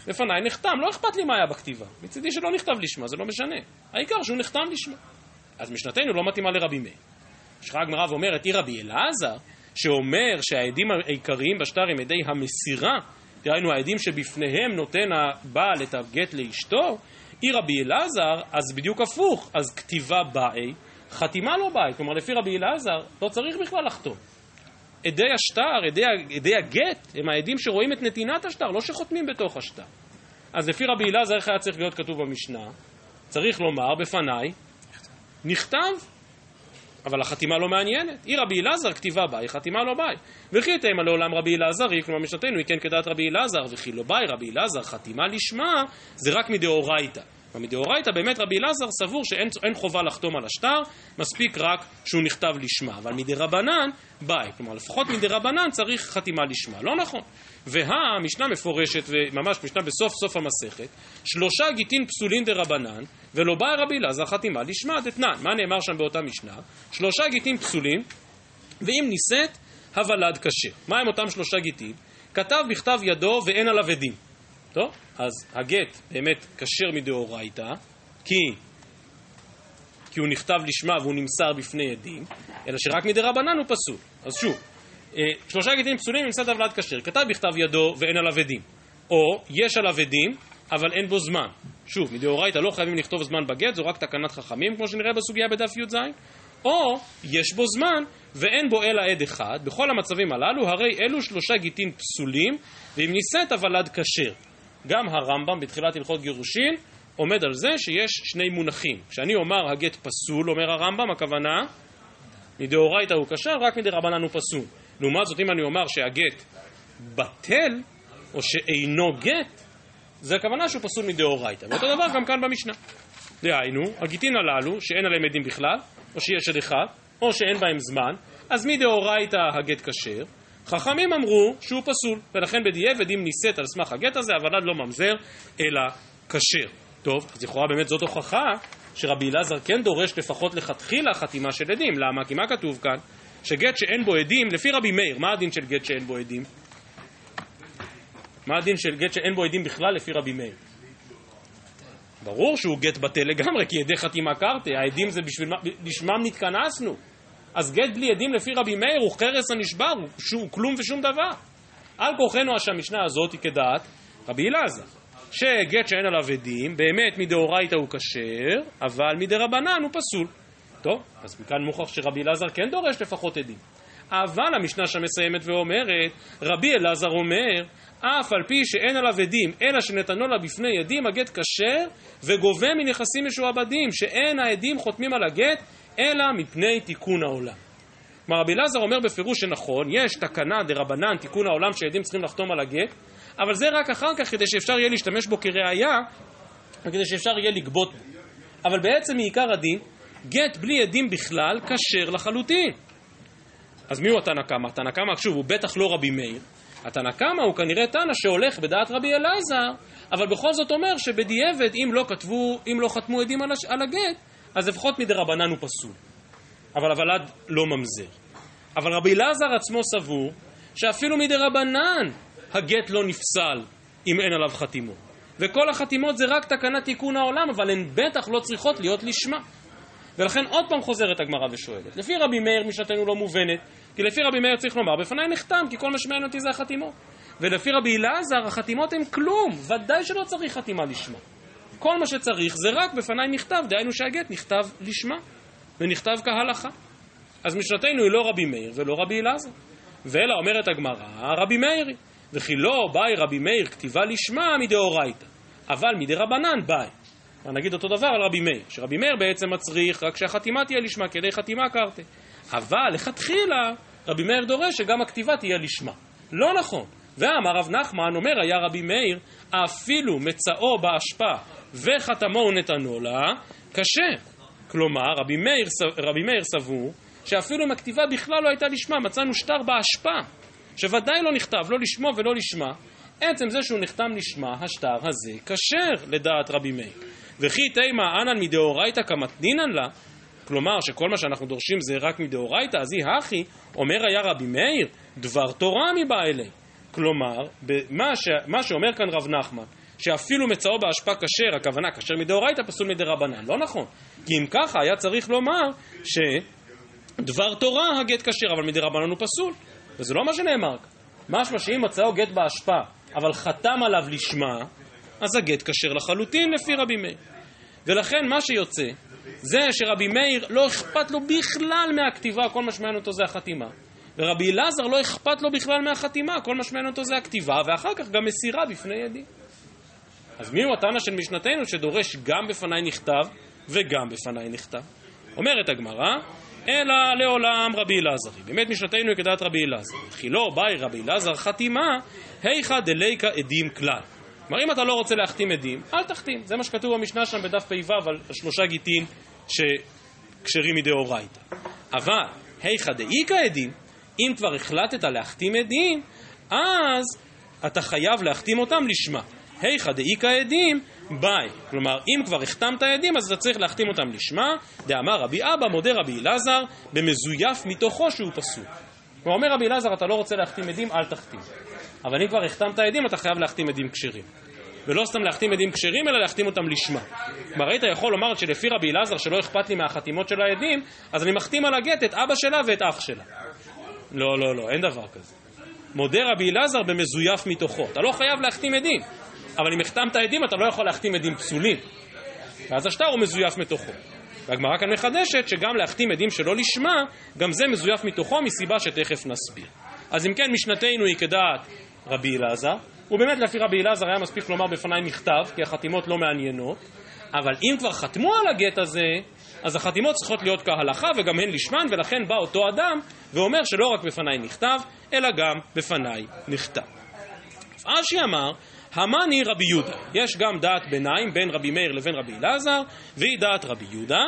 לפניי נחתם, לא אכפת לי מה היה בכתיבה. מצידי שלא נכתב לשמה, זה לא משנה. העיקר שהוא נחתם לשמה. אז משנתנו לא מתאימה לרבי מאיר. לך הגמרא ואומרת, אי רבי אלעזר, שאומר שהעדים העיקריים בשטר הם עדי המסירה, דהיינו העדים שבפניהם נותן הבעל את הגט לאשתו, אי רבי אלעזר, אז בדיוק הפוך, אז כתיבה באי, חתימה לא באי, כלומר לפי רבי אלעזר לא צריך בכלל לחתום. עדי השטר, עדי, עדי הגט, הם העדים שרואים את נתינת השטר, לא שחותמים בתוך השטר. אז לפי רבי אלעזר, איך היה צריך להיות כתוב במשנה? צריך לומר בפניי, נכתב, אבל החתימה לא מעניינת. היא רבי אלעזר כתיבה באי, חתימה לא באי. וכי תימא לעולם רבי אלעזרי, כלומר משנתנו היא כן כדעת רבי אלעזר, וכי לא באי רבי אלעזר, חתימה לשמה, זה רק מדאורייתא. מדאורייתא באמת רבי אלעזר סבור שאין חובה לחתום על השטר, מספיק רק שהוא נכתב לשמה, אבל מדרבנן ביי, כלומר לפחות מדרבנן צריך חתימה לשמה, לא נכון. והמשנה מפורשת, וממש משנה בסוף סוף המסכת, שלושה גיטין פסולין דרבנן, ולא בא רבי אלעזר חתימה לשמה דתנן. מה נאמר שם באותה משנה? שלושה גיטין פסולין, ואם נישאת, הוולד כשר. מה הם אותם שלושה גיטין? כתב בכתב ידו ואין עליו עדים. טוב, אז הגט באמת כשר מדאורייתא, כי, כי הוא נכתב לשמה והוא נמסר בפני עדים, אלא שרק מדרבנן הוא פסול. אז שוב, אה, שלושה גטים פסולים נמצא הוולד כשר, כתב בכתב ידו ואין עליו עדים, או יש עליו עדים אבל אין בו זמן. שוב, מדאורייתא לא חייבים לכתוב זמן בגט, זו רק תקנת חכמים, כמו שנראה בסוגיה בדף י"ז, או יש בו זמן ואין בו אלא עד אחד, בכל המצבים הללו, הרי אלו שלושה גיטין פסולים, ואם נישאת הוולד כשר. גם הרמב"ם בתחילת הלכות גירושין עומד על זה שיש שני מונחים. כשאני אומר הגט פסול, אומר הרמב"ם, הכוונה מדאורייתא הוא כשר, רק מדרבנן הוא פסול. לעומת זאת, אם אני אומר שהגט בטל, או שאינו גט, זה הכוונה שהוא פסול מדאורייתא. ואותו דבר גם כאן במשנה. דהיינו, הגיטין הללו, שאין עליהם עדים בכלל, או שיש עד אחד, או שאין בהם זמן, אז מדאורייתא הגט כשר, חכמים אמרו שהוא פסול, ולכן בדיעבד אם נישאת על סמך הגט הזה, הוולד לא ממזר, אלא כשר. טוב, אז לכאורה באמת זאת הוכחה שרבי אלעזר כן דורש לפחות לכתחילה חתימה של עדים. למה? כי מה כתוב כאן? שגט שאין בו עדים, לפי רבי מאיר, מה הדין של גט שאין בו עדים? מה הדין של גט שאין בו עדים בכלל לפי רבי מאיר? ברור שהוא גט בטל לגמרי, כי ידי חתימה קרתי, העדים זה בשביל מה, לשמם נתכנסנו. אז גט בלי עדים לפי רבי מאיר הוא חרס הנשבר, הוא, הוא כלום ושום דבר. על כורחנו שהמשנה הזאת היא כדעת רבי אלעזר, שגט שאין עליו עדים, באמת מדאורייתא הוא כשר, אבל מדרבנן הוא פסול. טוב, אז מכאן מוכרח שרבי אלעזר כן דורש לפחות עדים. אבל המשנה שם מסיימת ואומרת, רבי אלעזר אומר, אף על פי שאין עליו עדים, אלא שנתנו לה בפני עדים, הגט כשר, וגובה מנכסים משועבדים, שאין העדים חותמים על הגט, אלא מפני תיקון העולם. כלומר, רבי אלעזר אומר בפירוש שנכון, יש תקנה דה רבנן, תיקון העולם, שעדים צריכים לחתום על הגט, אבל זה רק אחר כך כדי שאפשר יהיה להשתמש בו כראיה, וכדי שאפשר יהיה לגבות בו. אבל בעצם מעיקר הדין, גט בלי עדים בכלל כשר לחלוטין. אז מי הוא התנא קמא? התנא קמא, שוב, הוא בטח לא רבי מאיר. התנא קמא הוא כנראה תנא שהולך בדעת רבי אלעזר, אבל בכל זאת אומר שבדיעבד, אם לא כתבו, אם לא חתמו עדים. על הגט, אז לפחות מדי רבנן הוא פסול. אבל הוולד לא ממזר. אבל רבי אלעזר עצמו סבור שאפילו מדי רבנן הגט לא נפסל אם אין עליו חתימות. וכל החתימות זה רק תקנת תיקון העולם, אבל הן בטח לא צריכות להיות לשמה. ולכן עוד פעם חוזרת הגמרא ושואלת, לפי רבי מאיר משנתנו לא מובנת, כי לפי רבי מאיר צריך לומר, בפניי נחתם, כי כל מה שמעניין אותי זה החתימות. ולפי רבי אלעזר, החתימות הן כלום, ודאי שלא צריך חתימה לשמה. כל מה שצריך זה רק בפניי נכתב, דהיינו שהגט נכתב לשמה, ונכתב כהלכה. אז משנתנו היא לא רבי מאיר ולא רבי אלעזר. ואלא אומרת הגמרא, רבי מאירי. וכי לא באי רבי מאיר כתיבה לשמה מדאורייתא, אבל מדרבנן באי. נגיד אותו דבר על רבי מאיר, שרבי מאיר בעצם מצריך רק שהחתימה תהיה לשמה, כדי חתימה קרתי. אבל לכתחילה רבי מאיר דורש שגם הכתיבה תהיה לשמה. לא נכון. ואמר רב נחמן, אומר היה רבי מאיר, אפילו מצאו באשפה וחתמו נתנו לה, כשר. כלומר, רבי מאיר, רבי מאיר סבור שאפילו אם הכתיבה בכלל לא הייתה לשמה, מצאנו שטר באשפה, שוודאי לא נכתב, לא לשמו ולא לשמה, עצם זה שהוא נחתם לשמה, השטר הזה כשר לדעת רבי מאיר. וכי תימא אנן מדאורייתא כמתנינן לה, כלומר שכל מה שאנחנו דורשים זה רק מדאורייתא, אז היא הכי, אומר היה רבי מאיר, דבר תורה מבא אלי. כלומר, מה, ש... מה שאומר כאן רב נחמן, שאפילו מצאו באשפה כשר, הכוונה כשר מדאורייתא פסול מדרבנן, לא נכון. כי אם ככה היה צריך לומר שדבר תורה הגט כשר, אבל מדרבנן הוא פסול. וזה לא מה שנאמר. משמע שאם מצאו גט באשפה, אבל חתם עליו לשמה, אז הגט כשר לחלוטין לפי רבי מאיר. ולכן מה שיוצא, זה שרבי מאיר לא אכפת לו בכלל מהכתיבה, כל מה שמעניין אותו זה החתימה. ורבי אלעזר לא אכפת לו בכלל מהחתימה, כל מה שמעניין אותו זה הכתיבה, ואחר כך גם מסירה בפני ידי. אז מי הוא התנא של משנתנו שדורש גם בפניי נכתב וגם בפניי נכתב? אומרת הגמרא, אלא לעולם רבי אלעזרי. באמת משנתנו היא כדעת רבי אלעזר. חילו באי רבי אלעזר חתימה, היכא דליקא עדים כלל. כלומר, אם אתה לא רוצה להחתים עדים, אל תחתים. זה מה שכתוב במשנה שם בדף פ"ו על שלושה גיטין שכשרים מדאורייתא. אבל, היכא דאיכא עדים, אם כבר החלטת להחתים עדים, אז אתה חייב להחתים אותם לשמה. היכא דאיכא עדים, ביי. כלומר, אם כבר החתמת עדים, אז אתה צריך להחתים אותם לשמה. דאמר רבי אבא, מודה רבי אלעזר, במזויף מתוכו שהוא פסול. כלומר, אומר רבי אלעזר, אתה לא רוצה להחתים עדים, אל תחתים. אבל אם כבר החתמת עדים, אתה חייב להחתים עדים כשרים. ולא סתם להחתים עדים כשרים, אלא להחתים אותם לשמה. כלומר, היית יכול לומר שלפי רבי אלעזר, שלא אכפת לי מהחתימות של העדים, אז אני מחתים על הגט את אבא שלה ואת אח שלה. לא, לא, לא, אין דבר כזה. מודה רבי אלעזר במזויף מתוכו. אתה לא חייב להחתים עדים, אבל אם החתמת עדים, אתה לא יכול להחתים עדים פסולים. ואז השטר הוא מזויף מתוכו. והגמרא כאן מחדשת שגם להחתים עדים שלא לשמה, גם זה מזויף מתוכו מסיבה שתכף נסביר. אז אם כן, משנתנו היא כדעת רבי אלעזר, ובאמת לפי רבי אלעזר היה מספיק לומר בפניי מכתב, כי החתימות לא מעניינות, אבל אם כבר חתמו על הגט הזה, אז החתימות צריכות להיות כהלכה וגם הן לשמן, ולכן בא אותו אדם ואומר שלא רק בפניי נכתב, אלא גם בפניי נכתב. אשי אמר, המאני רבי יהודה. יש גם דעת ביניים בין רבי מאיר לבין רבי אלעזר, והיא דעת רבי יהודה.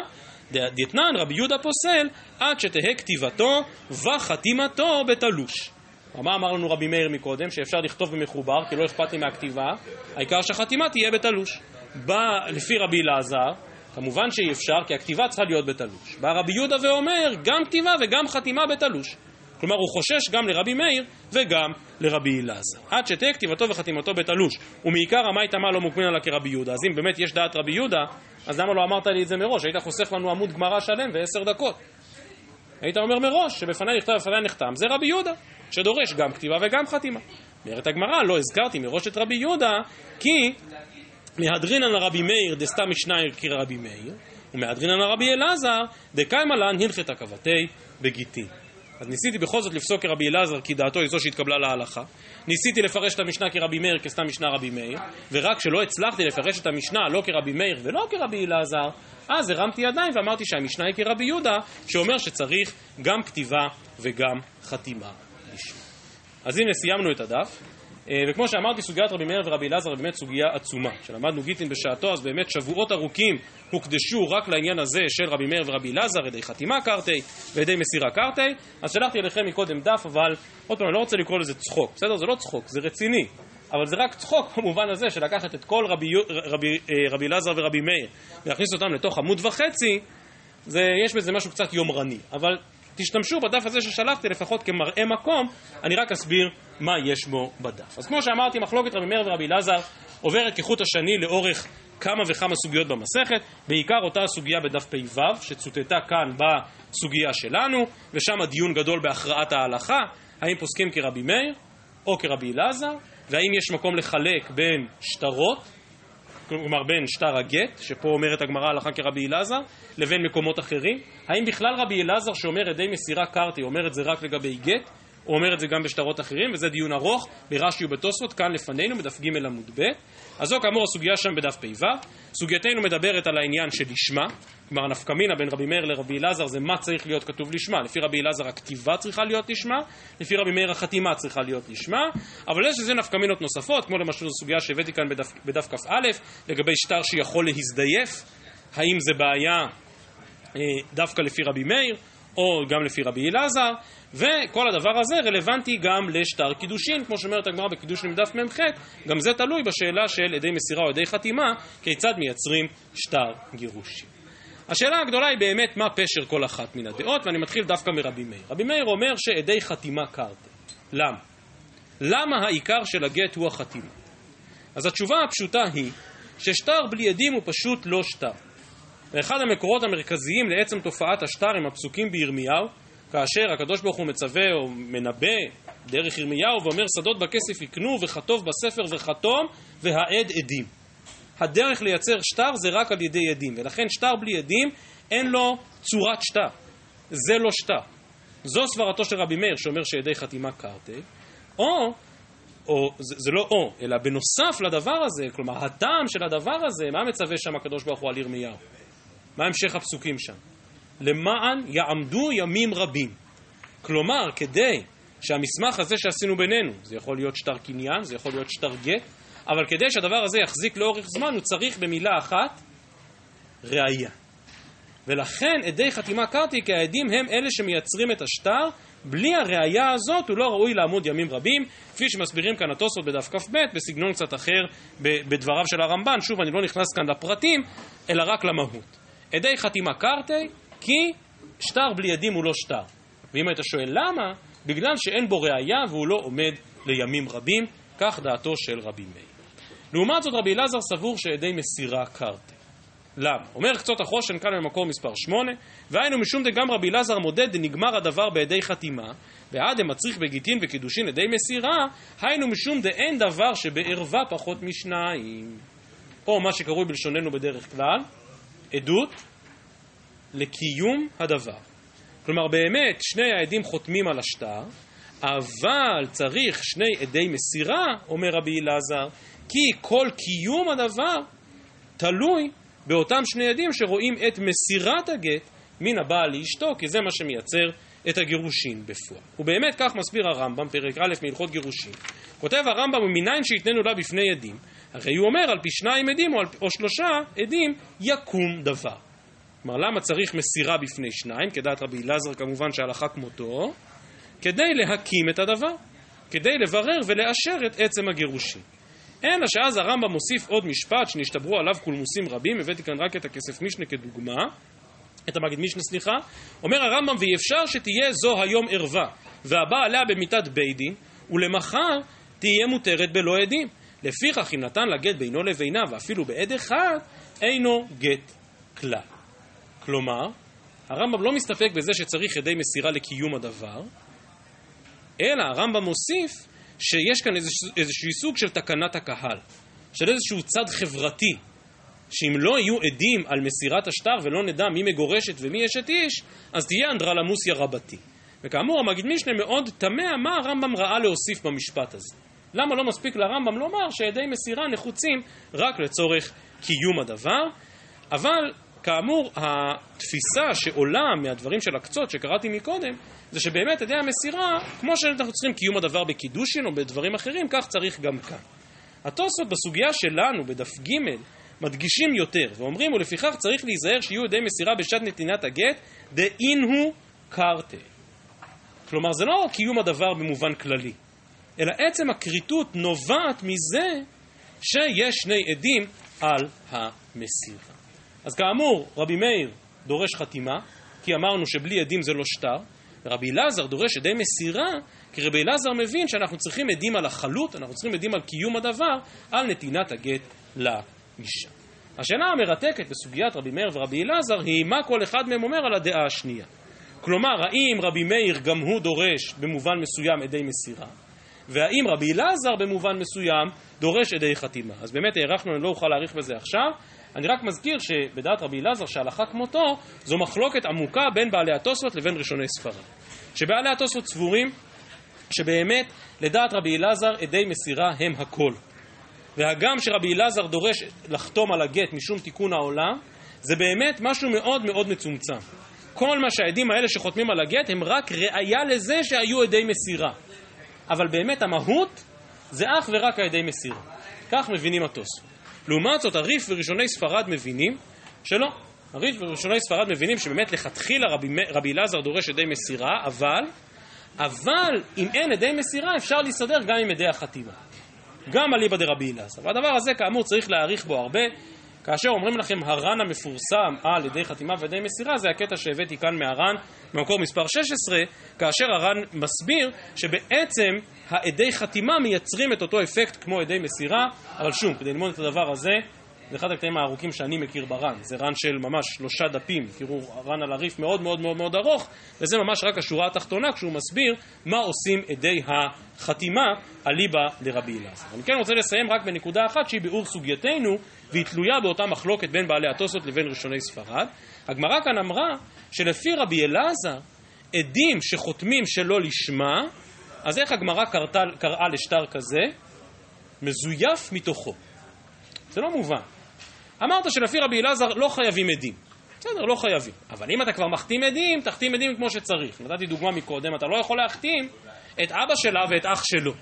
דתנן רבי יהודה פוסל עד שתהא כתיבתו וחתימתו בתלוש. מה אמר לנו רבי מאיר מקודם? שאפשר לכתוב במחובר, כי לא אכפת לי מהכתיבה, העיקר שהחתימה תהיה בתלוש. בא לפי רבי אלעזר, כמובן שאי אפשר, כי הכתיבה צריכה להיות בתלוש. בא רבי יהודה ואומר, גם כתיבה וגם חתימה בתלוש. כלומר הוא חושש גם לרבי מאיר וגם לרבי אלעזר. עד שתהיה כתיבתו וחתימתו בית אלוש, ומעיקר המאי תמה לא מוקמין עלה כרבי יהודה. אז אם באמת יש דעת רבי יהודה, אז למה לא אמרת לי את זה מראש? היית חוסך לנו עמוד גמרא שלם ועשר דקות. היית אומר מראש שבפניי נכתב ובפניי נחתם, זה רבי יהודה, שדורש גם כתיבה וגם חתימה. אומרת הגמרא, לא הזכרתי מראש את רבי יהודה, כי מהדרינן לרבי מאיר דסתם משניים כרבי מאיר, ומהדרינן לרבי אלעזר דקיימה לן הלכת עכבתי בגיטין. אז ניסיתי בכל זאת לפסוק כרבי אלעזר, כי דעתו היא זו שהתקבלה להלכה. ניסיתי לפרש את המשנה כרבי מאיר, כסתם משנה רבי מאיר, ורק כשלא הצלחתי לפרש את המשנה לא כרבי מאיר ולא כרבי אלעזר, אז הרמתי ידיים ואמרתי שהמשנה היא כרבי יהודה, שאומר שצריך גם כתיבה וגם חתימה. אז הנה סיימנו את הדף. אה, וכמו שאמרתי, סוגיית רבי מאיר ורבי אלעזר היא באמת סוגיה עצומה. כשלמדנו גיטין בשעתו, אז באמת שבועות ארוכים הוקדשו רק לעניין הזה של רבי מאיר ורבי אלעזר, ידי חתימה קרתי וידי מסירה קרתי. אז שלחתי אליכם מקודם דף, אבל עוד פעם, אני לא רוצה לקרוא לזה צחוק, בסדר? זה לא צחוק, זה רציני. אבל זה רק צחוק במובן הזה של לקחת את כל רבי, רבי, אה, רבי אלעזר ורבי מאיר ולהכניס אותם לתוך עמוד וחצי, זה, יש בזה משהו קצת יומרני. אבל תשתמשו בדף הזה ששלחתי לפחות כמראה מקום, אני רק אסביר מה יש בו בדף. אז כמו שאמרתי, מחלוקת רבי מאיר ורבי אלעזר עוברת כחוט השני לאורך כמה וכמה סוגיות במסכת, בעיקר אותה סוגיה בדף פ"ו, שצוטטה כאן בסוגיה שלנו, ושם דיון גדול בהכרעת ההלכה, האם פוסקים כרבי מאיר או כרבי אלעזר, והאם יש מקום לחלק בין שטרות, כלומר בין שטר הגט, שפה אומרת הגמרא הלכה כרבי אלעזר, לבין מקומות אחרים? האם בכלל רבי אלעזר שאומר ידי מסירה קרתי, אומר את זה רק לגבי גט? הוא אומר את זה גם בשטרות אחרים, וזה דיון ארוך ברש"י ובתוספות, כאן לפנינו, בדף ג' עמוד ב'. אז זו כאמור הסוגיה שם בדף פ"ו. סוגייתנו מדברת על העניין של לשמה, כלומר הנפקמינה בין רבי מאיר לרבי אלעזר זה מה צריך להיות כתוב לשמה. לפי רבי אלעזר הכתיבה צריכה להיות לשמה, לפי רבי מאיר החתימה צריכה להיות לשמה, אבל יש לזה נפקמינות נוספות, כמו למשל סוגיה שהבאתי כאן בדף, בדף כ"א, לגבי שטר שיכול להזדייף, האם זה בעיה אה, דווקא לפי רבי מאיר, או גם לפי רבי אלעזר, וכל הדבר הזה רלוונטי גם לשטר קידושין, כמו שאומרת הגמרא בקידושין דף מ"ח, גם זה תלוי בשאלה של עדי מסירה או עדי חתימה, כיצד מייצרים שטר גירושין. השאלה הגדולה היא באמת מה פשר כל אחת מן הדעות, ואני מתחיל דווקא מרבי מאיר. רבי מאיר אומר שעדי חתימה קרתי. למה? למה העיקר של הגט הוא החתימה? אז התשובה הפשוטה היא ששטר בלי עדים הוא פשוט לא שטר. ואחד המקורות המרכזיים לעצם תופעת השטר הם הפסוקים בירמיהו, כאשר הקדוש ברוך הוא מצווה או מנבא דרך ירמיהו ואומר שדות בכסף יקנו וכתוב בספר וכתום והעד עדים. הדרך לייצר שטר זה רק על ידי עדים, ולכן שטר בלי עדים אין לו צורת שטר, זה לא שטר. זו סברתו של רבי מאיר שאומר שעדי חתימה קרטי, או, או זה, זה לא או, אלא בנוסף לדבר הזה, כלומר הטעם של הדבר הזה, מה מצווה שם הקדוש ברוך הוא על ירמיהו? מה המשך הפסוקים שם? למען יעמדו ימים רבים. כלומר, כדי שהמסמך הזה שעשינו בינינו, זה יכול להיות שטר קניין, זה יכול להיות שטר גט, אבל כדי שהדבר הזה יחזיק לאורך זמן, הוא צריך במילה אחת ראייה. ולכן עדי חתימה קרתי, כי העדים הם אלה שמייצרים את השטר, בלי הראייה הזאת הוא לא ראוי לעמוד ימים רבים, כפי שמסבירים כאן התוספות בדף כ"ב, בסגנון קצת אחר בדבריו של הרמב"ן, שוב אני לא נכנס כאן לפרטים, אלא רק למהות. עדי חתימה קרתי, כי שטר בלי עדים הוא לא שטר. ואם היית שואל למה, בגלל שאין בו ראייה והוא לא עומד לימים רבים, כך דעתו של רבי מאיר. לעומת זאת רבי אלעזר סבור שעדי מסירה קרתי. למה? אומר קצות החושן כאן במקור מספר 8, והיינו משום דגם רבי אלעזר מודד דנגמר הדבר בידי חתימה, ועד דמצריך בגיטין וקידושין עדי מסירה, היינו משום דאין דבר שבערווה פחות משניים. או מה שקרוי בלשוננו בדרך כלל, עדות לקיום הדבר. כלומר באמת שני העדים חותמים על השטר, אבל צריך שני עדי מסירה, אומר רבי אלעזר, כי כל קיום הדבר תלוי באותם שני עדים שרואים את מסירת הגט מן הבעל לאשתו, כי זה מה שמייצר את הגירושין בפועל. ובאמת כך מסביר הרמב"ם, פרק א' מהלכות גירושין. כותב הרמב"ם, ומניין שיתננו לה בפני עדים, הרי הוא אומר על פי שניים עדים או, או שלושה עדים יקום דבר. כלומר, למה צריך מסירה בפני שניים, כדעת רבי אלעזר כמובן שהלכה כמותו, כדי להקים את הדבר, כדי לברר ולאשר את עצם הגירושין. אלא שאז הרמב"ם מוסיף עוד משפט שנשתברו עליו קולמוסים רבים, הבאתי כאן רק את הכסף משנה כדוגמה, את המגיד משנה סליחה, אומר הרמב"ם ואי אפשר שתהיה זו היום ערווה, והבא עליה במיתת בית דין, ולמחר תהיה מותרת בלא עדים. לפיכך אם נתן לה גט בינו לבינה ואפילו בעד אחד, אינו גט כלל. כלומר, הרמב"ם לא מסתפק בזה שצריך עדי מסירה לקיום הדבר, אלא הרמב"ם מוסיף שיש כאן איזשהו, סוג של תקנת הקהל, של איזשהו צד חברתי, שאם לא יהיו עדים על מסירת השטר ולא נדע מי מגורשת ומי אשת איש, אז תהיה אנדרלמוסיה רבתי. וכאמור, המגיד משנה מאוד תמה מה הרמב"ם ראה להוסיף במשפט הזה. למה לא מספיק לרמב"ם לומר שעדי מסירה נחוצים רק לצורך קיום הדבר? אבל כאמור, התפיסה שעולה מהדברים של הקצות שקראתי מקודם, זה שבאמת עדי המסירה, כמו שאנחנו צריכים קיום הדבר בקידושין או בדברים אחרים, כך צריך גם כאן. התוספות בסוגיה שלנו, בדף ג', מדגישים יותר, ואומרים, ולפיכך צריך להיזהר שיהיו עדי מסירה בשעת נתינת הגט, דאין הוא קרטה. כלומר, זה לא קיום הדבר במובן כללי, אלא עצם הכריתות נובעת מזה שיש שני עדים על המסירה. אז כאמור, רבי מאיר דורש חתימה, כי אמרנו שבלי עדים זה לא שטר, ורבי אלעזר דורש עדי מסירה, כי רבי אלעזר מבין שאנחנו צריכים עדים על החלות, אנחנו צריכים עדים על קיום הדבר, על נתינת הגט לאישה. השאלה המרתקת בסוגיית רבי מאיר ורבי אלעזר היא מה כל אחד מהם אומר על הדעה השנייה. כלומר, האם רבי מאיר גם הוא דורש במובן מסוים עדי מסירה, והאם רבי אלעזר במובן מסוים דורש עדי חתימה. אז באמת הארכנו, אני לא אוכל להאריך בזה עכשיו. אני רק מזכיר שבדעת רבי אלעזר שהלכה כמותו זו מחלוקת עמוקה בין בעלי התוספות לבין ראשוני ספרד. שבעלי התוספות סבורים שבאמת לדעת רבי אלעזר עדי מסירה הם הכל. והגם שרבי אלעזר דורש לחתום על הגט משום תיקון העולם, זה באמת משהו מאוד מאוד מצומצם. כל מה שהעדים האלה שחותמים על הגט הם רק ראיה לזה שהיו עדי מסירה. אבל באמת המהות זה אך ורק העדי מסירה. כך מבינים התוספות. לעומת זאת, הריף וראשוני ספרד מבינים שלא. הריף וראשוני ספרד מבינים שבאמת לכתחילה רבי, רבי אלעזר דורש עדי מסירה, אבל, אבל אם אין עדי מסירה אפשר להסתדר גם עם עדי החתימה. גם אליבא דרבי אלעזר. והדבר הזה כאמור צריך להעריך בו הרבה. כאשר אומרים לכם הר"ן המפורסם על ידי חתימה וידי מסירה, זה הקטע שהבאתי כאן מהר"ן, במקור מספר 16, כאשר הר"ן מסביר שבעצם העדי חתימה מייצרים את אותו אפקט כמו עדי מסירה, אבל שוב, כדי ללמוד את הדבר הזה, זה אחד הקטעים הארוכים שאני מכיר בר"ן, זה ר"ן של ממש שלושה דפים, תראו, ר"ן על הריף מאוד מאוד מאוד מאוד ארוך, וזה ממש רק השורה התחתונה כשהוא מסביר מה עושים עדי החתימה אליבא לרבי אלעזר. אני כן רוצה לסיים רק בנקודה אחת שהיא ביאור סוגייתנו, והיא תלויה באותה מחלוקת בין בעלי התוספות לבין ראשוני ספרד. הגמרא כאן אמרה שלפי רבי אלעזר, עדים שחותמים שלא לשמה, אז איך הגמרא קראה לשטר כזה? מזויף מתוכו. זה לא מובן. אמרת שלפי רבי אלעזר לא חייבים עדים. בסדר, לא חייבים. אבל אם אתה כבר מחתים עדים, תחתים עדים כמו שצריך. נתתי דוגמה מקודם, אתה לא יכול להחתים את אבא שלה ואת אח שלו.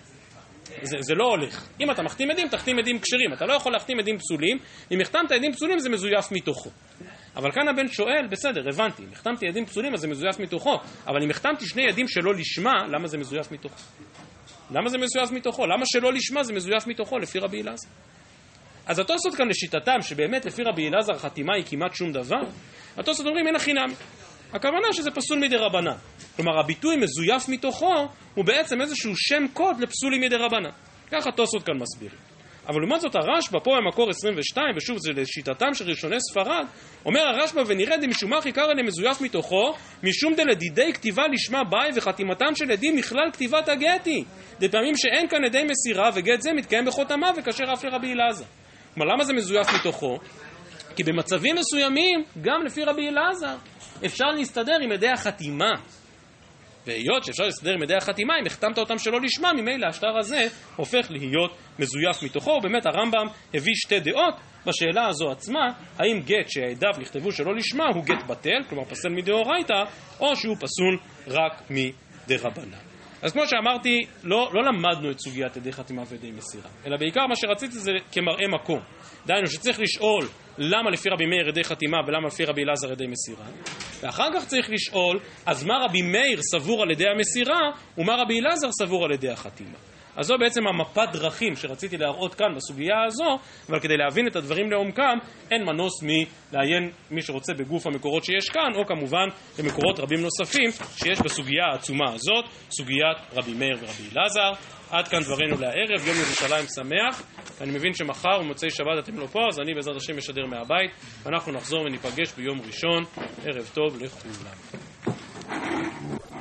זה, זה לא הולך. אם אתה מחתים עדים, תחתים עדים כשרים. אתה לא יכול להחתים עדים פסולים. אם החתמת עדים פסולים, זה מזויף מתוכו. אבל כאן הבן שואל, בסדר, הבנתי, אם החתמתי עדים פסולים, אז זה מזויף מתוכו. אבל אם החתמתי שני עדים שלא לשמה, למה זה מזויף מתוכו? למה זה מזויף מתוכו? למה שלא לשמה זה מזויף מתוכו, לפי רבי אלעזר? אז התוספות כאן לשיטתם, שבאמת לפי רבי אלעזר חתימה היא כמעט שום דבר, התוספות אומרים אין הכי נמי. הכוונה שזה פסול מדי רבנן. כלומר, הביטוי מזויף מתוכו הוא בעצם איזשהו שם קוד לפסולים מדי רבנן. ככה התוספות כאן מסבירים. אבל לעומת זאת הרשב"א, פה במקור 22, ושוב זה לשיטתם של ראשוני ספרד, אומר הרשב"א ונראה דמשום אחי קרא למזויף מתוכו, משום דלדידי כתיבה לשמה ביי וחתימתם של עדים מכלל כתיבת הגטי. דפעמים שאין כאן עדי מסירה וגט זה מתקיים בחותמה וכשר אף לרבי אלעזר. כלומר, למה זה מזויף מתוכו? כי במצבים מסוימים, גם לפי רבי אלעזר, אפשר להסתדר עם ידי החתימה. והיות שאפשר להסתדר עם ידי החתימה, אם החתמת אותם שלא לשמה, ממילא השטר הזה הופך להיות מזויף מתוכו. ובאמת הרמב"ם הביא שתי דעות בשאלה הזו עצמה, האם גט שעדיו נכתבו שלא לשמה הוא גט בטל, כלומר פסל מדאורייתא, או שהוא פסול רק מדרבנן. אז כמו שאמרתי, לא, לא למדנו את סוגיית ידי חתימה וידי מסירה, אלא בעיקר מה שרציתי זה כמראה מקום. דהיינו שצריך לשאול למה לפי רבי מאיר ידי חתימה ולמה לפי רבי אלעזר ידי מסירה, ואחר כך צריך לשאול, אז מה רבי מאיר סבור על ידי המסירה, ומה רבי אלעזר סבור על ידי החתימה. אז זו בעצם המפת דרכים שרציתי להראות כאן בסוגיה הזו, אבל כדי להבין את הדברים לעומקם, אין מנוס מלעיין מי שרוצה בגוף המקורות שיש כאן, או כמובן במקורות רבים נוספים שיש בסוגיה העצומה הזאת, סוגיית רבי מאיר ורבי אלעזר. עד כאן דברינו לערב, יום ירושלים שמח. אני מבין שמחר ומוצאי שבת אתם לא פה, אז אני בעזרת השם אשדר מהבית, ואנחנו נחזור וניפגש ביום ראשון. ערב טוב לכולם.